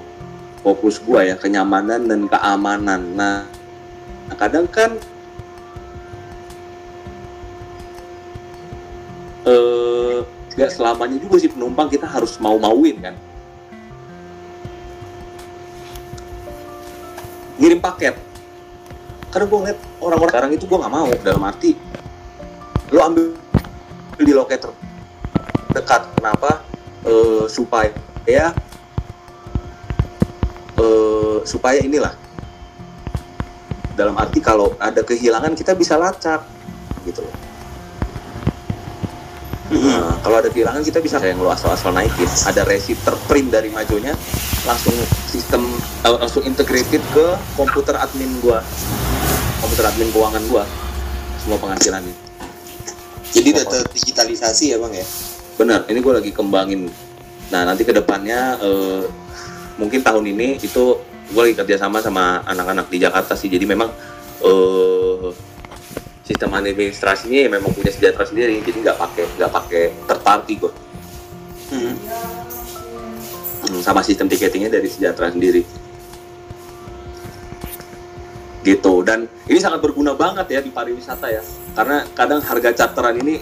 fokus gua ya kenyamanan dan keamanan. Nah kadang kan eh nggak selamanya juga sih penumpang kita harus mau-mauin kan. Ngirim paket. Karena gue ngeliat orang-orang sekarang itu gue nggak mau dalam arti lo ambil di loket dekat. Kenapa? Eh, supaya ya eh, supaya inilah. Dalam arti kalau ada kehilangan kita bisa lacak gitu loh. Nah, kalau ada kehilangan kita bisa kayak yang lo asal-asal naikin. Ada resi terprint dari majonya langsung sistem eh, langsung integrated ke komputer admin gua. Komputer admin keuangan gua semua penghasilannya. Jadi udah digitalisasi ya bang ya? benar ini gua lagi kembangin. Nah nanti ke depannya eh, mungkin tahun ini itu gua lagi kerjasama sama anak-anak di Jakarta sih. Jadi memang eh, sistem administrasinya ya memang punya sejahtera sendiri. Jadi nggak pakai nggak pakai party gua. Hmm. Hmm, sama sistem tiketingnya dari sejahtera sendiri. Gitu. Dan ini sangat berguna banget ya di pariwisata ya. Karena kadang harga charteran ini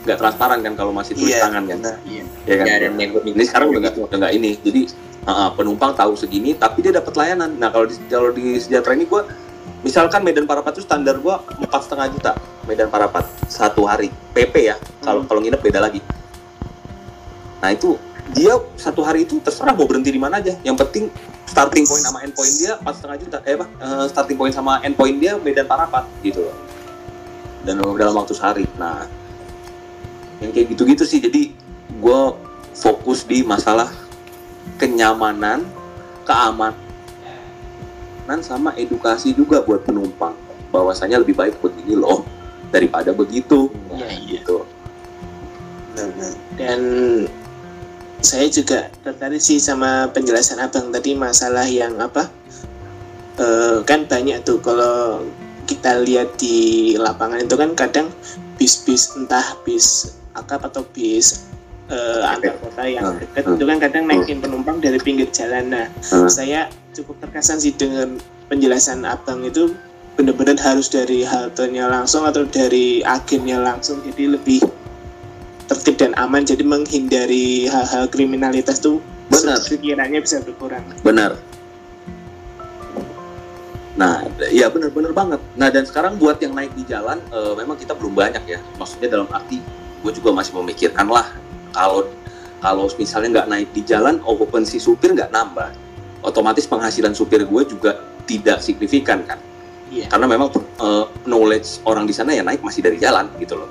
nggak transparan kan kalau masih tulis Iya, tangan kan? benar. Iya. ya kan? Ya, dan yang gue ini sekarang udah nggak udah nggak ini. Jadi uh, uh, penumpang tahu segini tapi dia dapat layanan. Nah kalau di kalau di sejahtera ini gua misalkan Medan Parapat itu standar gua empat setengah juta. Medan Parapat satu hari. PP ya. Kalau kalau nginep beda lagi. Nah itu dia satu hari itu terserah mau berhenti di mana aja. Yang penting starting point sama end point dia empat setengah juta. Eh apa? Eh, starting point sama end point dia Medan Parapat gitu loh. Dan dalam waktu sehari. Nah yang kayak gitu-gitu sih. Jadi gue fokus di masalah kenyamanan keamanan sama edukasi juga buat penumpang. Bahwasanya lebih baik begini loh daripada begitu. Iya. gitu. Benar-benar. dan saya juga tertarik sih sama penjelasan abang tadi masalah yang apa? Eh, kan banyak tuh kalau kita lihat di lapangan itu kan kadang bis-bis entah bis akap atau bis eh, antar kota yang Hmm. dekat itu kan kadang naikin penumpang dari pinggir jalan. Nah saya cukup terkesan sih dengan penjelasan abang itu benar-benar harus dari haltenya langsung atau dari agennya langsung. Jadi lebih tertib dan aman. Jadi menghindari hal-hal kriminalitas tuh Benar. sekiranya bisa berkurang. Benar. Nah ya benar-benar banget. Nah dan sekarang buat yang naik di jalan eh, memang kita belum banyak ya. Maksudnya dalam arti gue juga masih memikirkan lah kalau kalau misalnya nggak naik di jalan okupansi supir nggak nambah. Otomatis penghasilan supir gue juga tidak signifikan kan? Iya. karena memang eh, knowledge orang di sana ya naik masih dari jalan gitu loh.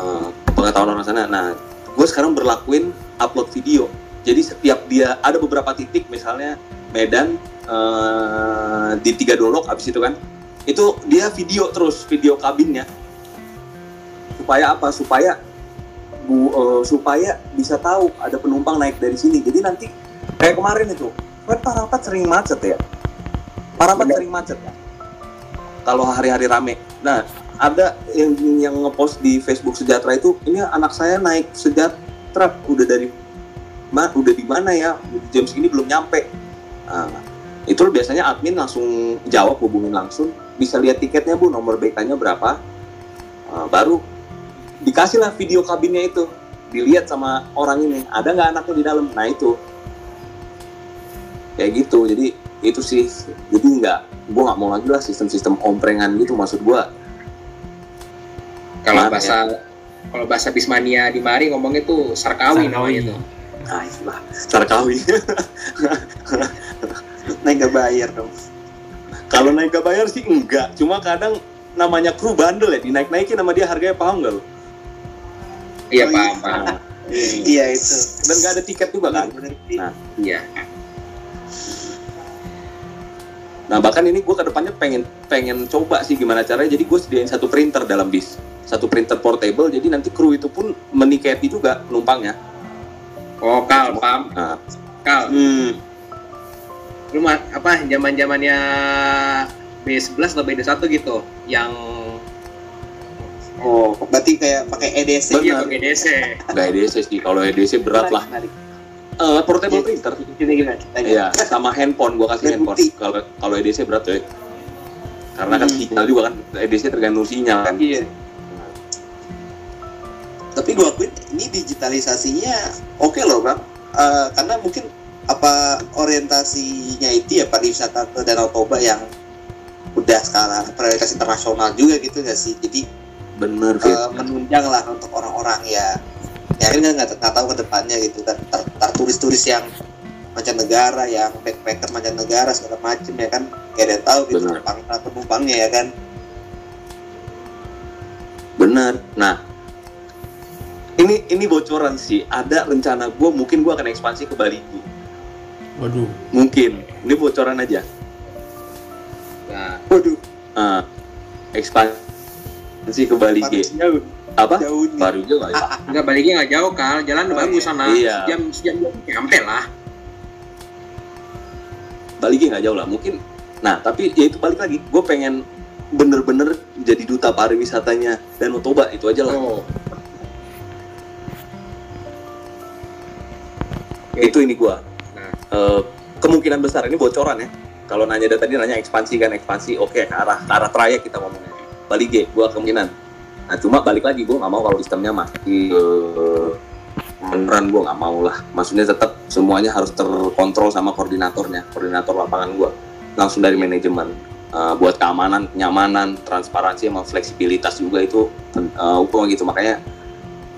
Eh, pengetahuan orang sana. Nah gue sekarang berlakuin upload video. Jadi setiap dia ada beberapa titik misalnya Medan eh, di tiga dolok abis itu kan itu dia video terus video kabinnya supaya apa? Supaya bu eh, supaya bisa tahu ada penumpang naik dari sini. Jadi nanti kayak kemarin itu kan Parapat sering macet ya? Parapat sering macet ya? Kalau hari-hari rame. Nah ada yang yang ngepost di Facebook Sejahtera itu ini anak saya naik Sejahtera. Udah dari ma udah di mana ya? Jam segini belum nyampe. Nah, itu biasanya admin langsung jawab hubungin langsung. Bisa lihat tiketnya bu nomor BK-nya berapa. Nah, baru dikasih lah video kabinnya itu. Dilihat sama orang ini. Ada nggak anaknya di dalam? Nah itu. Kayak gitu. Jadi itu sih. Jadi nggak gue nggak mau lagi lah sistem-sistem omprengan gitu maksud gue Kalau Maaf bahasa kalau bahasa Bismania di Mari ngomongnya tuh sarkawi namanya tuh. nah itulah sarkawi. Naik nggak bayar dong. kalau naik gak bayar sih enggak. Cuma kadang namanya kru bandel ya dinaik naikin sama dia harganya paham nggak lo Iya paham, iya. itu. dan nggak ada tiket juga kan. Nah. Iya. Nah bahkan ini gue ke depannya pengen pengen coba sih gimana caranya. Jadi gue sediain satu printer dalam bis, satu printer portable. Jadi nanti kru itu pun meniketi juga penumpangnya. Oh, Kal, paham. Nah, Kal, Hmm. lu ma- apa zaman-zamannya B11 atau B21 gitu yang Oh, berarti kayak pakai EDC. Benar. iya pakai DC. nggak EDC sih. Kalau EDC berat lah. Menarik, Eh, portable Iya. printer. Gini gimana? Iya, sama handphone. Gue kasih Dan handphone. Kalau kalau EDC berat ya. Karena kan Hmm. sinyal juga kan. EDC tergantung sinyal kan. Iya. Tapi gue akuin ini digitalisasinya oke loh bang, Eh, karena mungkin apa orientasinya itu ya pariwisata ke Danau Toba yang udah sekarang prioritas internasional juga gitu nggak sih? Jadi Bener, Fit. eh, menunjang lah untuk orang-orang ya. Ya kan nggak nggak tahu ke depannya gitu kan. Tar, tar turis-turis yang mancanegara yang backpacker mancanegara segala macem ya kan. Kayak ada yang tahu gitu penumpang penumpangnya ya kan. Bener. Nah, ini ini bocoran sih. Ada rencana gue mungkin gue akan ekspansi ke Bali. Waduh. mungkin. Ini bocoran aja. Nah, Waduh, Ah, ekspansi ke Bali jauh, apa jauh nih. baru juga ya nggak baliknya nggak jauh kal, jalan Oh, bagus iya. sana. Iya. Sejam sejam nyampe lah. Bali nggak jauh lah mungkin nah tapi ya itu balik lagi gue pengen bener-bener jadi duta pariwisatanya dan Toba itu aja lah Oh. Itu ini gue Nah. Eh, kemungkinan besar ini bocoran ya kalau nanya dari tadi nanya ekspansi kan ekspansi oke ke arah ke arah trayek kita ngomongnya Bali G gue kemungkinan. Nah cuma balik lagi gue nggak mau kalau sistemnya masih beneran gue nggak mau lah. Maksudnya tetap semuanya harus terkontrol sama koordinatornya koordinator lapangan gue langsung dari manajemen. Eh, buat keamanan kenyamanan transparansi sama fleksibilitas juga itu uh, gitu. Makanya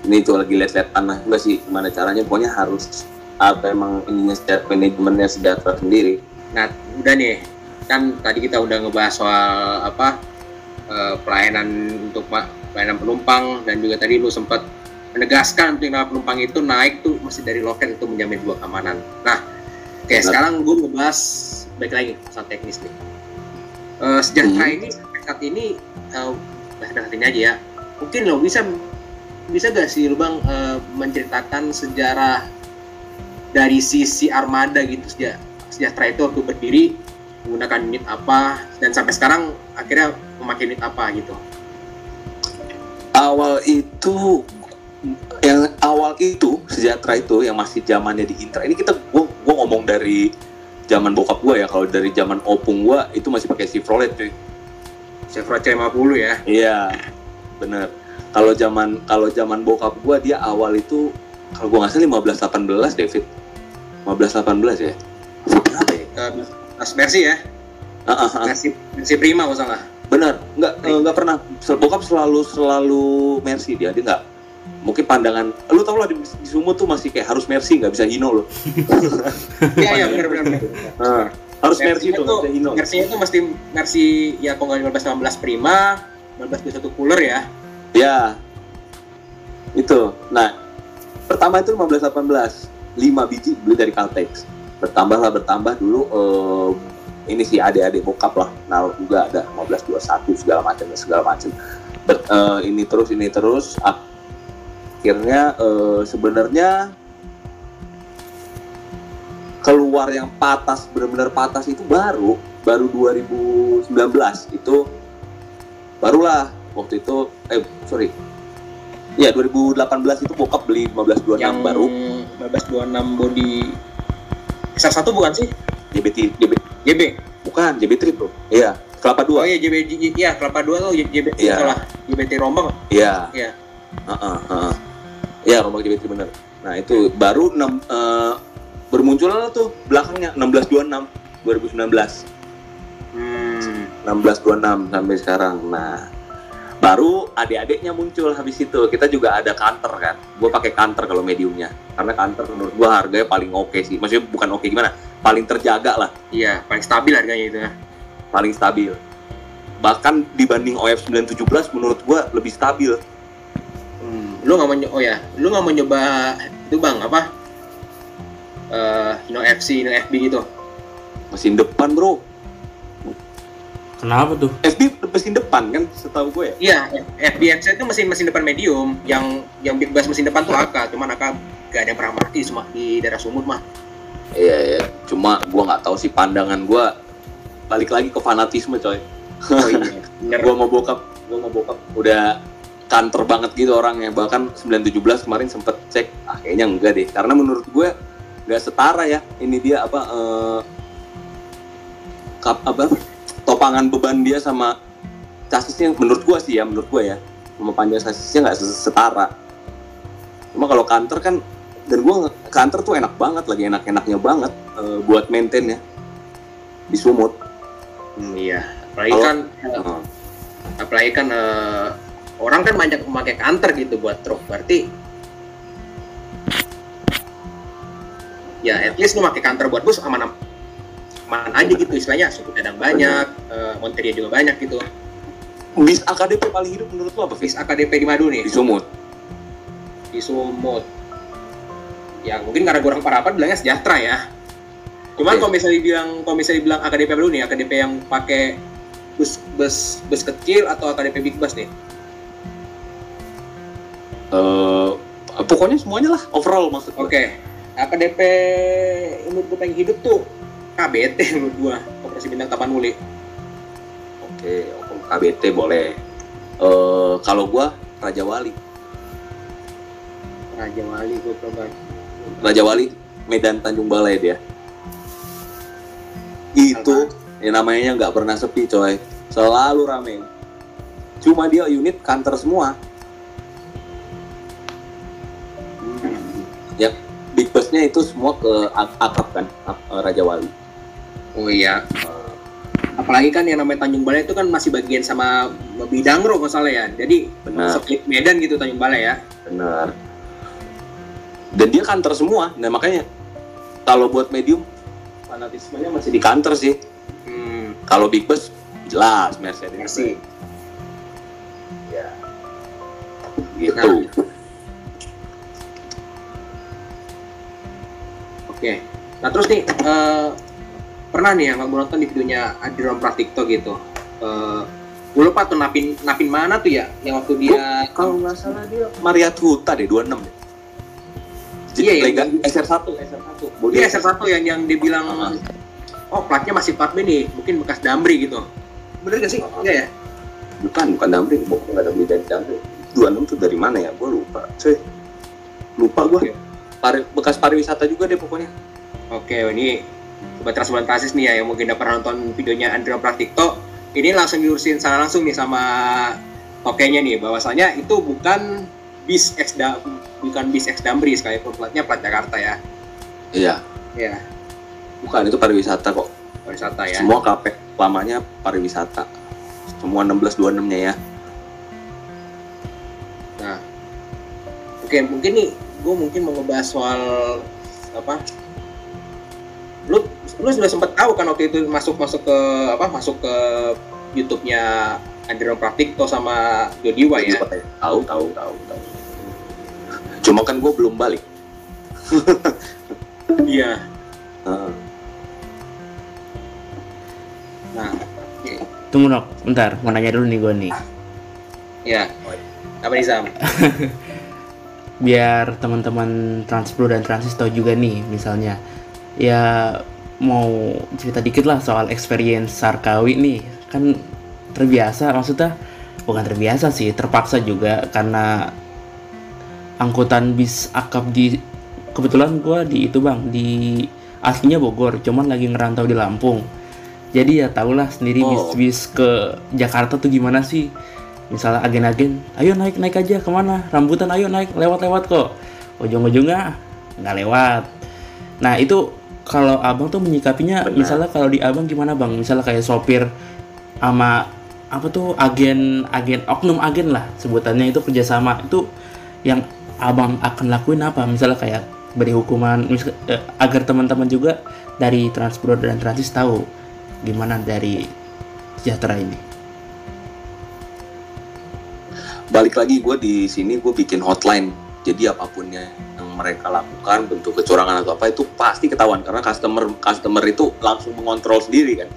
ini itu lagi lihat-lihat tanah juga sih gimana caranya. Pokoknya harus apa emang ininya secara manajemennya sejahtera sendiri. Nah, udah nih. Kan tadi kita udah ngebahas soal apa eh, pelayanan untuk pelayanan penumpang dan juga tadi lu sempat menegaskan untuk penumpang itu naik tuh masih dari loket itu menjamin dua keamanan. Nah, oke Benar. sekarang gue ngebahas baik lagi soal teknis nih. Eh, sejahtera Hmm. ini sampai saat ini eh bahas ini aja ya. Mungkin lo bisa bisa gak sih lu bang eh, menceritakan sejarah dari sisi armada gitu sejak sejahtera itu waktu berdiri menggunakan unit apa dan sampai sekarang akhirnya memakai unit apa gitu. awal itu yang awal itu sejahtera itu yang masih zamannya di Intra ini kita gua, gua ngomong dari zaman bokap gua ya kalau dari zaman opung gua itu masih pakai Chevrolet cuy Chevrolet C50 ya. iya bener kalau zaman kalau zaman bokap gua dia awal itu kalau gua nggak salah 15 18 David 15 18 ya berapa ya Mas Mercy ya. Ah, ah, ah. Mercy, Mercy Prima kalau salah. Benar nggak eh, nggak pernah. Bokap selalu selalu mercy dia dia nggak mungkin pandangan lu tau lah di, di Sumut tuh masih kayak harus mercy nggak bisa hino loh. Iya iya benar benar. Nah, harus mercy Mercy tuh itu nggak bisa hino. Mercy itu mesti Mercy ya kalau nggak 15 18 Prima, 15 21 cooler ya. ya itu. Nah pertama itu 15 18 5 biji beli dari Caltex. Bertambah lah bertambah dulu eh, ini sih adik-adik bokap lah naruh juga ada 15 21 segala macam dan segala macam. Eh, ini terus ini terus. Akhirnya eh, sebenarnya keluar yang patas benar-benar patas itu baru baru 2019 itu barulah waktu itu eh sorry. Ya 2018 itu bokap beli 1526 Yang baru. 15 26 body XR1 bukan sih? JBT JB JB. bukan JB Trip bro iya kelapa Oh dua iya JB iya kelapa 2 tuh JB Iya. salah. JBT Rombang. iya Iya. Heeh, heeh. Iya, rombak JBT bener. Nah, itu baru 6 eh, bermunculan tuh belakangnya 1626 2019. Hmm. 1626 sampai sekarang. Nah, baru adik-adiknya muncul habis itu. Kita juga ada kanter kan. Gue pakai kanter kalau mediumnya. Karena kanter menurut gue harganya paling oke sih. Maksudnya bukan oke gimana? Paling terjaga lah, Iya, paling stabil harganya itu ya. paling stabil. Bahkan dibanding OF 917 menurut gue lebih stabil. Hmm. Lu nggak mau oh ya, lu nggak mau nyoba itu bang apa? Eh, Hino FC, Hino FB gitu. Mesin depan, Bro. Kenapa tuh? FB mesin depan kan setahu gue ya. Iya, FBX itu mesin mesin depan medium, yang yang big bass mesin depan tuh AK, cuman AK gak ada yang pernah mati semua di daerah Sumut mah. Iya ya, cuma gua nggak tahu sih pandangan gua balik lagi ke fanatisme coy. Oh iya. Gua mau bokap, gua mau bokap udah kantor banget gitu orangnya. Bahkan 917 kemarin sempet cek, ah kayaknya enggak deh. Karena menurut gue nggak setara ya. Ini dia apa eh, kap, apa topangan beban dia sama chassisnya menurut gua sih ya, menurut gua ya. Sama panjang chassisnya nggak setara. Cuma kalau kantor kan dan gua nge- kantor tuh enak banget lagi enak-enaknya banget eh, buat maintain ya di sumut. Hmm, iya. Apalagi Kalau- kan, Heeh. apalagi kan eh, orang kan banyak memakai kantor gitu buat truk, berarti ya at least lu pakai kantor buat bus aman aman aja gitu istilahnya suku cadang banyak, eh, monteria juga banyak gitu. bis AKDP paling hidup menurut lo apa Bis? AKDP di Madu nih. Di Sumut. di Sumut ya mungkin karena gue orang Parapat bilangnya sejahtera ya cuman Oke. kalau misalnya dibilang kalau misalnya dibilang AKDP dulu nih AKDP yang pakai bus bus bus kecil atau AKDP big bus nih Eh, pokoknya semuanya lah overall maksud gue. Oke, AKDP menurut gue pengen hidup tuh KBT menurut gua Koperasi Bintang Tapanuli. Oke, oke, KBT boleh. Eh kalau gua Raja Wali. Raja Wali gue belum Raja Wali Medan Tanjung Balai dia. Itu ya namanya nggak pernah sepi coy. Selalu rame. Cuma dia unit kantor semua. Ya, big busnya itu semua ke ak- akrab kan, eh, Raja Wali. Oh iya. Apalagi kan yang namanya Tanjung Balai itu kan masih bagian sama Bidangro kalau salah ya. Jadi Benar. Medan gitu Tanjung Balai ya. Benar. Dan dia kantor semua. Nah makanya kalau buat medium fanatismenya masih di kantor sih. Hmm, Kalau big bus jelas Mercedes. Mercy. Ya. Gitu. Oke. Nah terus nih eh, pernah nih yang kamu nonton di videonya Adrian Pratikto gitu. Eh, gue lupa tuh napin napin mana tuh ya yang waktu dia Kalau nggak salah dia Maria Huta deh 26 deh. Iya, iya. Lega SR1, SR1. Bodi Iya, SR1 yang yang dia bilang Ah. oh platnya masih plat B nih, mungkin bekas Damri gitu. Bener gak sih? Ah. Enggak ya? Bukan, bukan Damri, bukan nggak ada beli dari Damri. 26 tuh dari mana ya? Gue lupa. Cuy. Lupa gue. Pari, bekas pariwisata juga deh pokoknya. Oke, ini sobat transplantasis nih ya yang mungkin udah pernah nonton videonya Andrea Praktikto. Ini langsung diurusin secara langsung nih sama tokenya nih bahwasanya itu bukan bis X bukan bis X Damri sekalipun platnya plat Jakarta ya. Iya. Ya, Bukan, itu pariwisata kok. wisata ya. Semua KP lamanya pariwisata. Semua 16-26-nya ya. Nah, oke mungkin nih gue mungkin mau ngebahas soal apa? Lu lu sudah sempat tahu kan waktu itu masuk masuk ke apa? Masuk ke YouTube-nya Andrian Pratikto sama Jodiwa ya. Tahu, tahu, tahu, tahu. Cuma kan gue belum balik. Iya. Heeh. Nah, Tunggu dong, bentar, mau nanya dulu nih gue nih. ya. Apa nih Sam? Biar teman-teman Transpro dan Transis tahu juga nih, misalnya. Ya mau cerita dikit lah soal experience Sarkawi nih. Kan terbiasa, maksudnya bukan terbiasa sih, terpaksa juga karena angkutan bis akap di kebetulan gua di itu bang di aslinya Bogor, cuman lagi ngerantau di Lampung. Jadi ya tahulah sendiri Oh. bis-bis ke Jakarta tuh gimana sih. Misalnya agen-agen, ayo naik naik aja ke mana? Rambutan ayo naik lewat-lewat kok. Ujung-ujungnya nggak lewat. Nah itu kalau abang tuh menyikapinya, Benar. misalnya kalau di abang gimana bang? Misalnya kayak sopir sama apa tuh agen agen oknum agen lah sebutannya itu kerjasama itu yang abang akan lakuin apa? Misalnya kayak beri hukuman mis- eh, agar teman-teman juga dari Transpro dan Transis tahu gimana dari sejahtera ini. balik lagi gue di sini gue bikin hotline jadi apa pun yang mereka lakukan bentuk kecurangan atau apa itu pasti ketahuan karena customer customer itu langsung mengontrol sendiri kan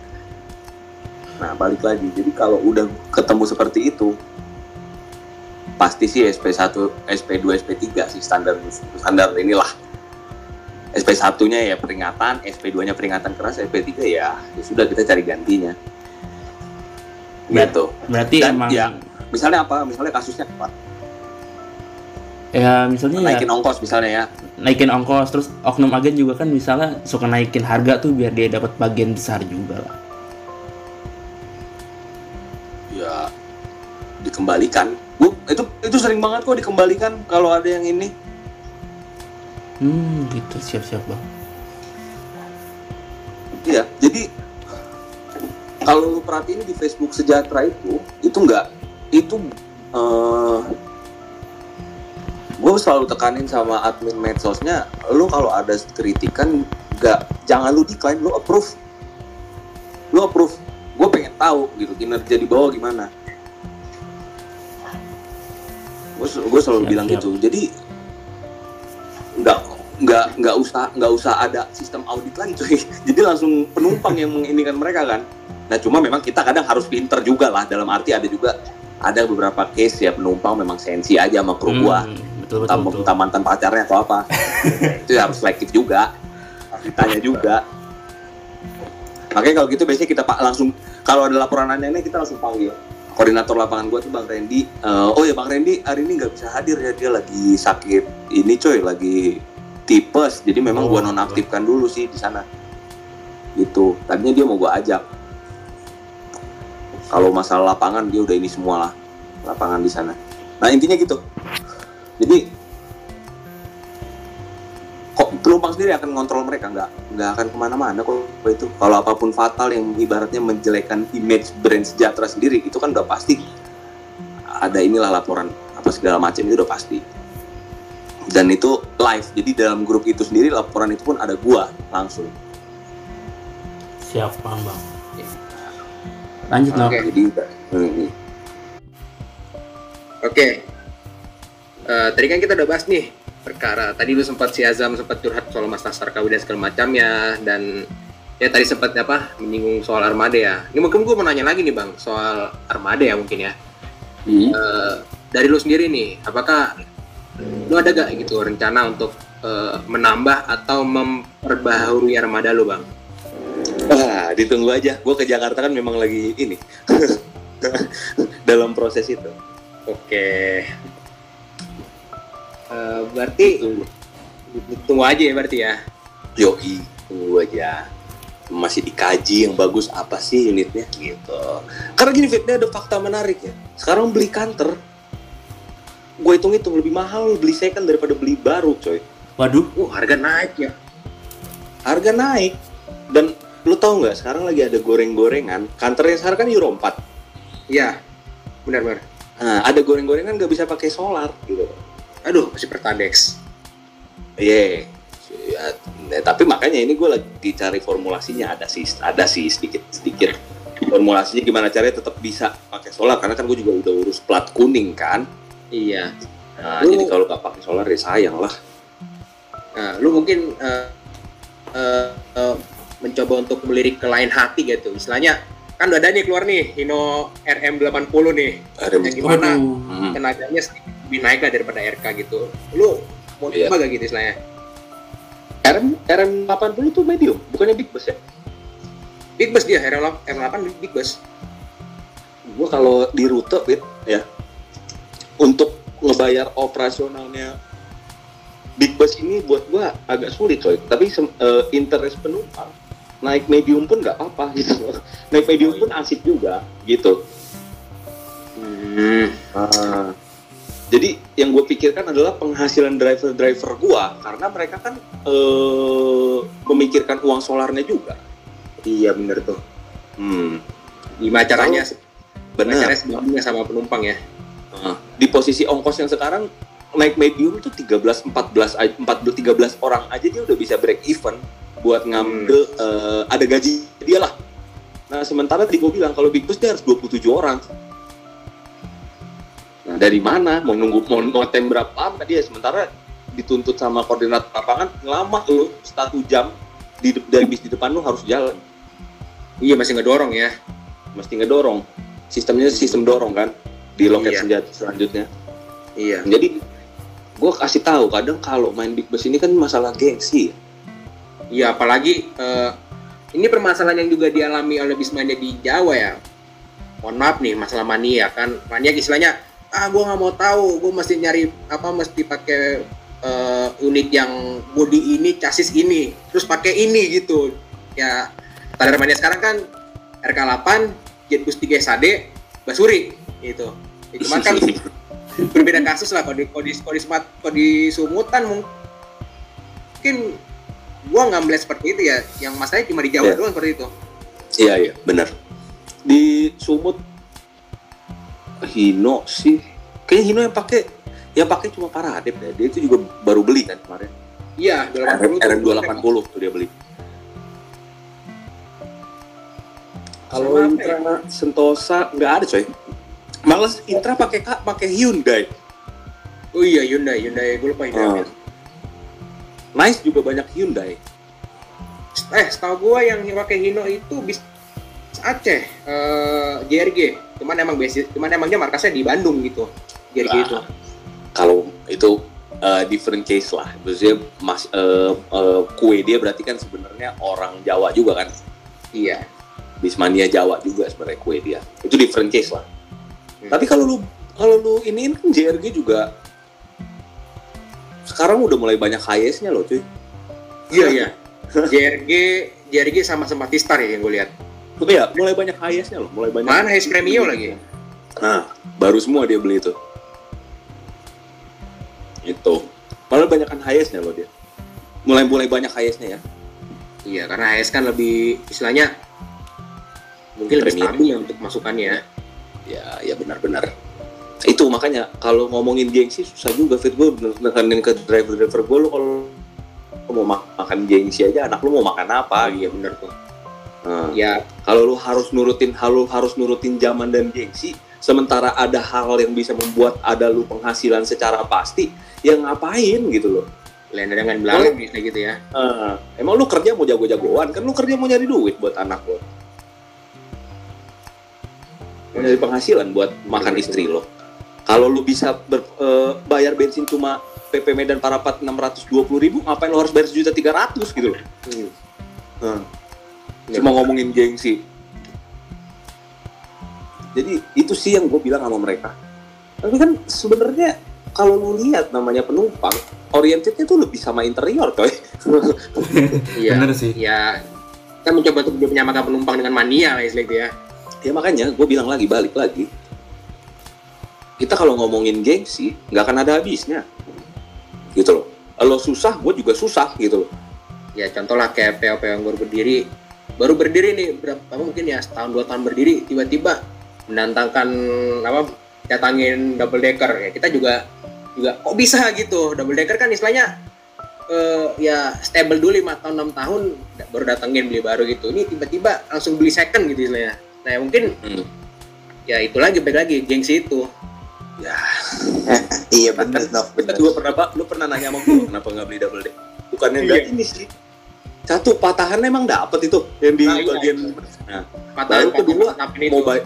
nah balik lagi jadi kalau udah ketemu seperti itu pasti sih SP1 SP2 SP3 sih standar standar inilah. SP1 nya ya peringatan SP2 nya peringatan keras SP3 ya, ya sudah kita cari gantinya. Ber- gitu. Berarti Dan emang ya, misalnya apa? Misalnya kasusnya apa ya misalnya ya naikin ongkos misalnya ya. Naikin ongkos terus oknum agen juga kan misalnya suka naikin harga tuh biar dia dapat bagian besar juga lah. ya dikembalikan Bu, itu itu sering banget kok dikembalikan kalau ada yang ini. Hmm gitu. Siap-siap bang. iya jadi kalau lu perhatiin di Facebook sejahtera itu itu enggak itu eh gue selalu tekanin sama admin medsosnya lu kalau ada kritikan enggak jangan lu decline lu approve. Lu approve. Gue pengen tahu gitu kinerja di bawah gimana gue selalu Siap, bilang siap. gitu. Jadi nggak nggak nggak usah nggak usah ada sistem audit lagi coy jadi langsung penumpang yang menginikan mereka kan. Nah cuma memang kita kadang harus pinter juga lah. Dalam arti ada juga ada beberapa case ya penumpang memang sensi aja sama kru gua. Hmm, betul betul entah, betul. entah mantan pacarnya atau apa. Itu harus selektif juga. Ditanya juga. Makanya kalau gitu biasanya kita pak langsung kalau ada laporan aneh-aneh kita langsung panggil koordinator lapangan gua tuh bang Randy. Eh, oh ya bang Randy hari ini nggak bisa hadir ya. Dia lagi sakit ini coy lagi tipes. Jadi memang Oh. nonaktifkan dulu sih di sana. Itu tadinya dia mau gua ajak. Kalau masalah lapangan dia udah ini semua lah. Lapangan di sana. Nah intinya gitu. Jadi kok penumpang sendiri akan ngontrol mereka? Nggak nggak akan ke mana-mana kok itu. Kalau apa pun fatal yang ibaratnya menjelekan image brand sejahtera sendiri itu kan udah pasti. Ada inilah laporan apa segala macam itu udah pasti. Dan itu live. Jadi dalam grup itu sendiri laporan itu pun ada gua langsung. Siap paham bang. Lanjut no Oke. jadi hmm, Oke. Eh, tadi kan kita udah bahas nih perkara. Tadi lu sempat si Azam sempat curhat soal Mas Nasar Kawi dan segala macamnya dan ya tadi sempat apa menyinggung soal armada ya. Ini mungkin gue mau nanya lagi nih bang soal armada ya mungkin ya. hmm. Eh, dari lu sendiri nih, apakah lu ada gak gitu rencana untuk eh, menambah atau memperbaharui armada lu bang? Wah, ditunggu aja. Gue ke Jakarta kan memang lagi ini dalam proses itu. Oke. Eh, berarti tunggu aja ya berarti ya. Yoi, tunggu aja. Masih dikaji yang bagus apa sih unitnya gitu. Karena gini Fitnya ada fakta menarik ya. Sekarang beli kantor, gue hitung-hitung lebih mahal beli second daripada beli baru coy. waduh Uh, harga naik ya. Harga naik. Dan lu tahu nggak sekarang lagi ada goreng-gorengan. Kantornya sekarang kan Euro 4. Iya. Benar benar. Nah, ada goreng-gorengan nggak bisa pakai solar gitu. Aduh, masih Pertadex. Iya. Ya, nah, tapi makanya ini gue lagi cari formulasinya ada sih, ada sih sedikit sedikit formulasinya gimana caranya tetap bisa pakai solar karena kan gue juga udah urus plat kuning kan. Iya. Nah, Lu- jadi kalau nggak pakai solar ya sayang lah. Nah, lu mungkin eh, eh, eh, mencoba untuk melirik ke lain hati gitu. Istilahnya kan udah ada nih keluar nih Hino RM80 nih. Ada Yang gimana waduh Hmm. tenaganya sedikit lebih naik lah daripada RK gitu. Lu mau coba gak gitu istilahnya? RM RM 80 tuh medium, bukannya big bus ya? Big bus dia, RM8 RM8 big bus. Gue kalau di rute Fit, ya untuk ngebayar operasionalnya big bus ini buat gue agak sulit coy. Tapi eh, interest penumpang naik medium pun nggak apa gitu. Naik medium pun asik juga gitu. Hmm. Ah. Jadi yang gue pikirkan adalah penghasilan driver-driver gua karena mereka kan eh, memikirkan uang solarnya juga. Iya bener tuh. Hmm, Gimana caranya? benar. Caranya sebelumnya sama penumpang ya. Ah, Di posisi ongkos yang sekarang naik medium tuh 13 14 aj- 14 13 orang aja dia udah bisa break even buat ngambil eh, ada gaji dia lah. Nah, sementara tadi gue bilang kalau big bus dia harus 27 orang. Nah, dari mana? Mau nunggu mau ngotem berapa lama dia sementara dituntut sama koordinat lapangan lama lu satu jam di dari bis di depan lu harus jalan Iya masih ngedorong ya. mesti ngedorong sistemnya sistem dorong kan di loket Iya. senjata selanjutnya Iya. jadi gue kasih tahu kadang kalau main big bus ini kan masalah gengsi Iya, apalagi eh, ini permasalahan yang juga dialami oleh Bismania di Jawa ya. Mohon maaf nih, masalah mania kan. Mania istilahnya, ah gue nggak mau tahu, gue mesti nyari apa, mesti pakai eh, unit yang body ini, chassis ini, terus pakai ini gitu. Ya, standar sekarang kan RK8, Jetbus 3 SAD, Basuri gitu. Ya, cuman kan berbeda kasus lah kalau di kalau di kalau di, kalau di Sumutan mungkin gua nggak melihat seperti itu ya yang masalahnya cuma di Jawa Iya. doang seperti itu iya iya benar di Sumut Hino sih kayaknya Hino yang pakai yang pakai cuma Paradep ya dia itu juga baru beli kan kemarin iya RM, 280 tuh. RM280 tuh dia beli kalau apa Intra Sentosa nggak ada coy Males Intra pakai kak pakai Hyundai oh iya Hyundai Hyundai gue lupa Hyundai apa. Nice juga banyak Hyundai. Eh, setahu gua yang pakai Hino itu bis Aceh, eh, JRG. Cuman emang basic, cuman emangnya markasnya di Bandung gitu. JRG Nah, itu. Kalau itu uh, different case lah. Maksudnya mas uh, uh, kue dia berarti kan sebenarnya orang Jawa juga kan. Iya. Bismania Jawa juga sebenarnya kue dia. Itu different case lah. Hmm. Tapi kalau lu kalau lu iniin kan JRG juga sekarang udah mulai banyak highest-nya loh cuy. Iya, iya. JRG JRG sama sama Tistar ya yang gue lihat. Iya, mulai banyak highest-nya loh, mulai banyak. Mana Highest Premium lagi? Nah, baru semua dia beli itu. Itu. Malah banyak kan highest-nya loh dia. Mulai mulai banyak highest-nya ya. Iya, karena HS kan lebih istilahnya mungkin lebih Premium. stabil ya untuk masukannya. Ya, ya benar-benar. Itu makanya kalau ngomongin gengsi susah juga fit gue nekenin ke driver-driver gue lo kalau mau mak- makan gengsi aja anak lu mau makan apa Iya benar tuh. Nah, Ya, kalau lu harus nurutin halu harus nurutin zaman dan gengsi sementara ada hal yang bisa membuat ada lu penghasilan secara pasti ya ngapain gitu loh. Lain dengan belalang bisa gitu ya. Eh, emang lu kerja mau jago-jagoan? Kan lu kerja mau nyari duit buat anak lo mau nyari penghasilan buat makan istri lo kalau lu bisa ber- eh, bayar bensin cuma PP Medan Parapat 620 ribu ngapain lo harus bayar sejuta tiga ratus gitu loh? Hmm. Cuma ngomongin gengsi. Jadi itu sih yang gue bilang sama mereka. Tapi kan sebenarnya kalau lu lihat namanya penumpang, orientednya tuh lebih sama interior, coy. Iya. Bener sih. Ya, kita mencoba untuk menyamakan penumpang dengan mania lah istilah itu ya. ya makanya gue bilang lagi balik lagi. Kita kalau ngomongin gengsi nggak akan ada habisnya, gitu loh. Lo susah, gue juga susah, gitu loh. Ya contoh lah kayak PO PO yang baru berdiri, baru berdiri nih berapa apa mungkin ya setahun dua tahun berdiri tiba-tiba menantangkan apa datangin double decker ya kita juga juga kok bisa gitu double decker kan istilahnya eh, ya stable dulu lima tahun enam tahun baru datengin beli baru gitu ini tiba-tiba langsung beli second gitu istilahnya nah ya mungkin Hmm. ya itu lagi balik lagi gengsi itu Ya, iya bener dok Kita juga pernah, Pak, lu pernah nanya sama gue kenapa nggak beli double deck? Bukannya nggak Iya. ini sih. Satu patahan emang dapat itu yang di Nah, iya. bagian Nah, Patah- Baru kedua, mau bayar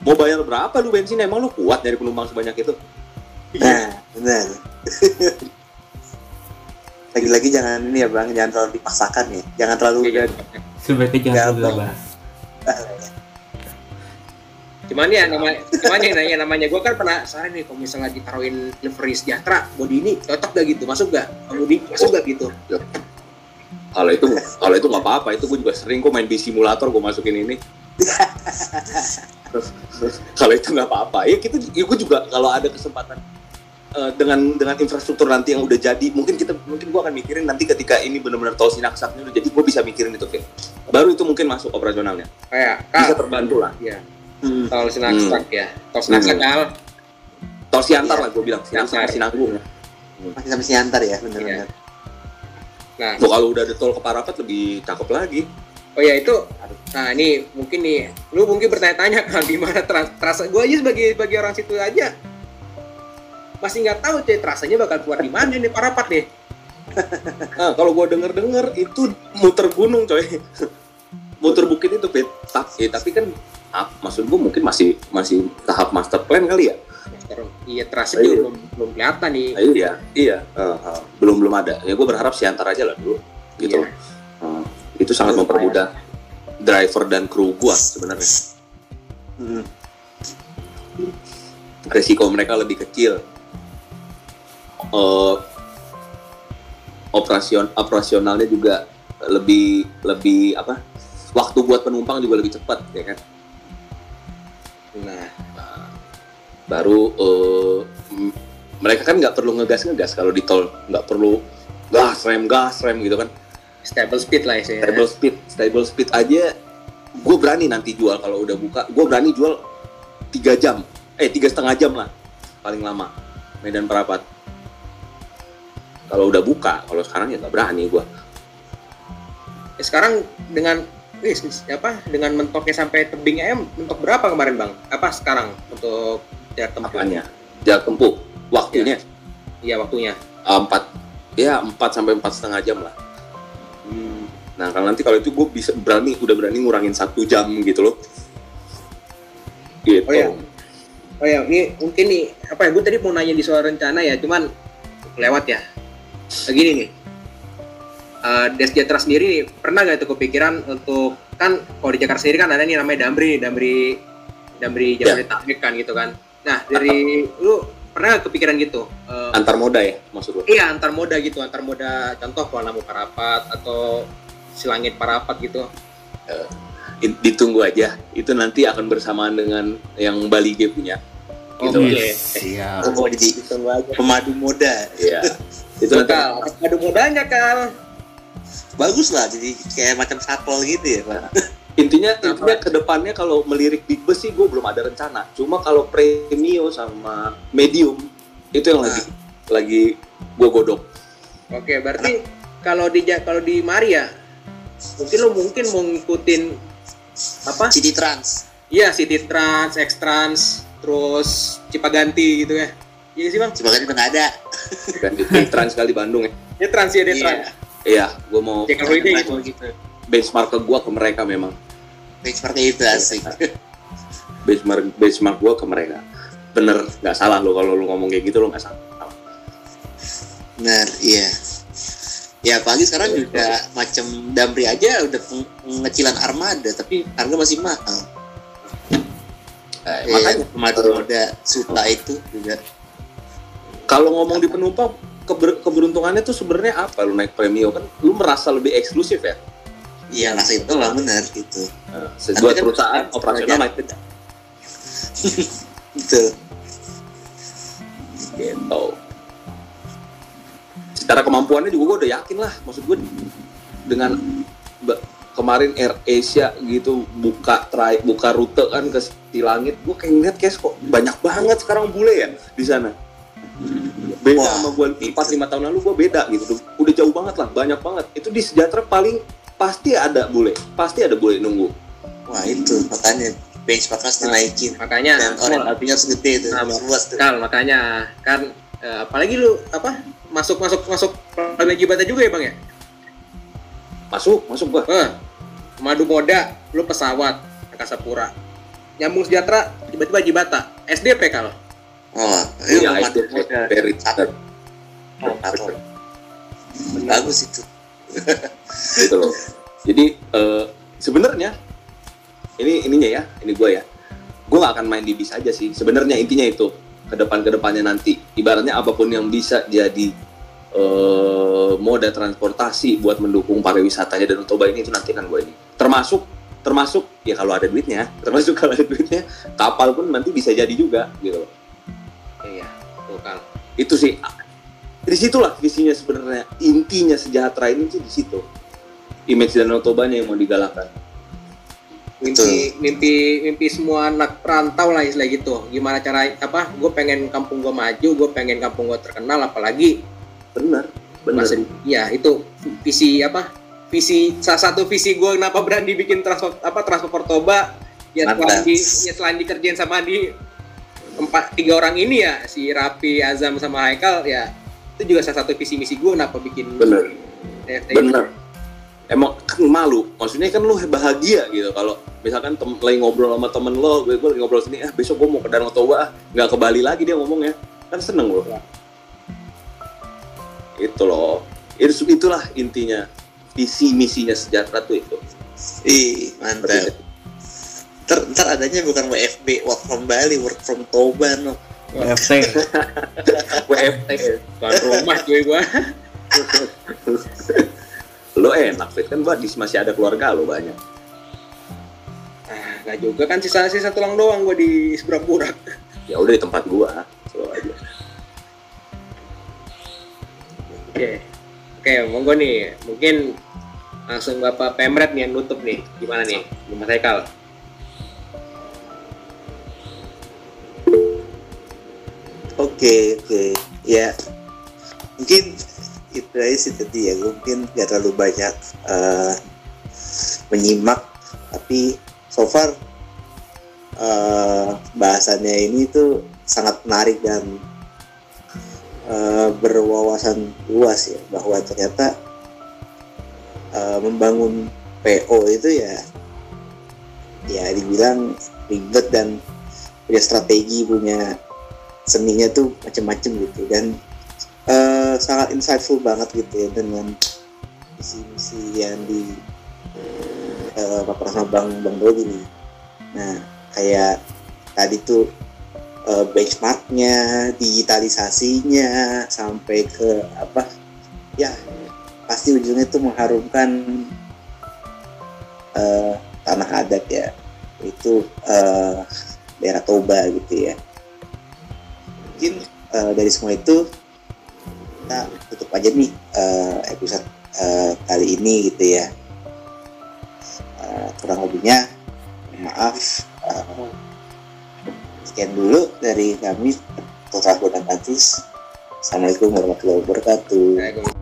mau bayar berapa lu bensin emang lu kuat dari penumpang sebanyak itu? nah bener. Lagi-lagi jangan ini ya bang jangan terlalu dipaksakan ya. Jangan terlalu Iya, udah Sebaiknya jangan dulu bahas. cuman ya namanya cuman yang nanya namanya. Gue kan pernah saran nih kalau misalnya ditaruhin livery sejahtera body ini cocok gak gitu? Masuk gak? Body masuk gak gitu Kalau itu kalau itu nggak apa-apa, itu gue juga sering kok main di simulator gue masukin ini. kalau itu nggak apa-apa, ya kita ya gue juga kalau ada kesempatan eh, dengan dengan infrastruktur nanti yang udah jadi, mungkin kita mungkin gue akan mikirin nanti ketika ini benar-benar tol sinaksaknya udah jadi, gue bisa mikirin itu Vin. Baru itu mungkin masuk operasionalnya, kayak bisa kal terbantu lah. ya Hmm. tol sinaksak ya tol sinaksak Hmm. kal Tol siantar Iya. lah gue bilang, siantar Siantar. sinanggung. masih sampai siantar ya bener-bener nah kalau udah ada tol ke Parapat lebih cakep lagi. oh ya itu nah ini mungkin nih lu mungkin bertanya-tanya kan di mana tra- terasa gue aja sebagai sebagai orang situ aja masih nggak tahu cuy terasanya bakal keluar di mana nih parapat nih Nah, kalau gua denger-denger itu muter gunung, coy. muter bukit itu, Pit. Tapi, tapi kan ah, maksud gua mungkin masih masih tahap master plan kali ya. Iya terasanya Iya. belum belum kelihatan nih iya, iya. Eh, eh, belum belum ada. Ya gua berharap siantar aja lah dulu, gitu. Iya. Eh, itu sangat mempermudah driver dan kru gua sebenarnya. Hmm. Resiko mereka lebih kecil. Eh, operasion operasionalnya juga lebih lebih apa? Waktu buat penumpang juga lebih cepat, ya kan? nah baru eh, m- mereka kan nggak perlu ngegas ngegas kalau di tol nggak perlu gas rem gas rem gitu kan. Stable speed lah ya stable speed stable speed aja. Gue berani nanti jual kalau udah buka. Gue berani jual tiga jam eh tiga setengah jam lah paling lama Medan Perapat kalau udah buka kalau sekarang ya nggak berani gue Ya, sekarang dengan wih, apa dengan mentoknya sampai tebing em mentok berapa kemarin bang? Apa sekarang untuk jarak tempuh apanya jarak tempuh waktunya iya waktunya eh, empat ya 4 sampai empat setengah jam lah. Hmm. Nah kalau nanti kalau itu gue bisa berani udah berani ngurangin satu jam gitu loh. Gitu. Oh, iya. Oh ya, ini mungkin nih apa ya? Gue tadi mau nanya di soal rencana ya, cuman lewat ya. Begini nih, uh, Des Jatra sendiri nih, pernah gak itu kepikiran untuk kan kalau di Jakarta sendiri kan ada nih namanya Damri, nih, Damri, Damri Jabodetabek kan gitu kan. Nah dari lu pernah gak kepikiran gitu? Uh, Antar moda ya maksud lo? iya antar moda gitu, antar moda contoh Kuala Namu Parapat atau Silangit Parapat gitu. I- Ditunggu aja. Itu nanti akan bersamaan dengan yang Bali G punya. Gitu. Oke. Siap. Oh, jadi Ditunggu aja. pemadu moda. Iya. itu nanti Kal, ada modanya Kal. Bagus lah, jadi kayak macam satpol gitu ya, Pak. Intinya intinya ke depannya kalau melirik big bus sih gue belum ada rencana cuma kalau premium sama medium itu yang lagi lagi gue godok Oke, berarti kalau di kalau di Maria mungkin lo mungkin mau ngikutin apa? City Trans. Iya, City Trans, X Trans, terus Cipaganti gitu ya. Iya sih bang. Udah nggak ada. kan di trans kali Bandung ya Dia trans ya, dia Iya. trans. iya gue mau Jack Holiday gitu. gitu. Benchmark ke gue ke mereka memang Seperti itu asik. benchmark benchmark gue ke mereka bener nggak salah lo kalau lo ngomong kayak gitu lo nggak salah Benar, iya. Ya apalagi sekarang juga macam Damri aja udah peng- pengecilan armada, tapi harga masih mahal. Eh, Eh, makanya pemadu moda Suta itu juga. kalau ngomong di penumpang keber- keberuntungannya tuh sebenarnya apa lu naik premium kan lu merasa lebih eksklusif ya Iya rasa itu lah benar gitu. Nah, sebuah kan- perusahaan kan operasional naik beda Betul. gitu secara kemampuannya juga gue udah yakin lah maksud gue dengan kemarin Air Asia gitu buka try buka rute kan ke Silangit gue kayak ngeliat kayak kok banyak banget sekarang bule ya di sana beda Wah, sama gue empat lima tahun lalu gue beda gitu udah jauh banget lah banyak banget itu di sejahtera paling pasti ada bule pasti ada bule nunggu Wah itu makanya benchmark harus dinaikin. Makanya Dan orang apinya harus gede itu, Nah, luas tuh. Kal, makanya kan eh, apalagi lu apa masuk masuk masuk Pradana Jibata juga ya bang ya? masuk masuk gue Eh, Madu Moda, lu pesawat Angkasa Pura. Nyambung sejahtera tiba-tiba Jibata. SDP kal. Oh, iya. Oh, satu. Bagus itu. Gitu loh. Jadi eh, sebenarnya ini ininya ya, ini gue ya, gue nggak akan main di bis aja sih. Sebenarnya intinya itu ke depan ke depannya nanti, ibaratnya apa pun yang bisa jadi eh, moda transportasi buat mendukung pariwisatanya dan Toba ini itu nanti kan gue ini. Termasuk termasuk ya kalau ada duitnya, termasuk kalau ada duitnya, kapal pun nanti bisa jadi juga gitu loh. Iya, tuh kal. Itu sih di situlah visinya sebenarnya intinya sejahtera ini sih di situ image Danau Tobanya yang mau digalakkan Mimpi, mimpi, mimpi semua anak perantau lah istilah gitu. Gimana cara apa? Gue pengen kampung gue maju, gue pengen kampung gue terkenal, apalagi benar benar masa ya itu visi apa? Visi salah satu visi gue kenapa berani bikin transport apa transport Toba ya selain di ya selain dikerjain sama di empat tiga orang ini ya si Rapi Azam sama Haikal ya itu juga salah satu visi misi gue kenapa bikin benar NFT. benar emang kan malu. Maksudnya kan lu bahagia gitu. Kalau misalkan tem lagi ngobrol sama temen lo gue, gue lagi ngobrol sini ah besok gue mau ke Danau Toba ah. Nggak ke Bali lagi dia ngomongnya. Kan seneng lo itu loh. Itu itulah intinya visi misinya sejahtera tuh itu. Ih, mantap. Ntar, ntar adanya bukan WFB, work from Bali, work from Toba, no. WFT. WFT Tuan rumah cuy gue lo enak Fit. Kan buat masih ada keluarga lo banyak. Ah nggak juga kan sisa sisa tulang doang gue di seberang burak ya udah di tempat gua. Selalu aja. Oke. Oke monggo nih. Mungkin langsung bapak pemret nih yang nutup nih. Gimana nih? Mas Haikal Oke, oke. Ya, mungkin itu aja sih tadi ya. Mungkin gak terlalu banyak eh, menyimak, tapi so far eh, bahasannya ini tuh sangat menarik dan eh, berwawasan luas ya bahwa ternyata eh, membangun PO itu ya ya dibilang ribet dan punya strategi punya seninya tuh macem-macem gitu. Dan eh, sangat insightful banget gitu ya dengan misi-misi yang di eh, paparan sama Bang Bang Dodi nih. Nah kayak tadi tuh eh, benchmarknya, digitalisasinya sampai ke apa ya pasti ujungnya tuh mengharumkan eh, tanah adat ya. Itu eh, daerah Toba gitu ya mungkin eh, dari semua itu kita tutup aja nih eh, episode eh, kali ini gitu ya. Eh, kurang lebihnya maaf eh, sekian dulu dari kami Total dan Katis Assalamualaikum warahmatullahi wabarakatuh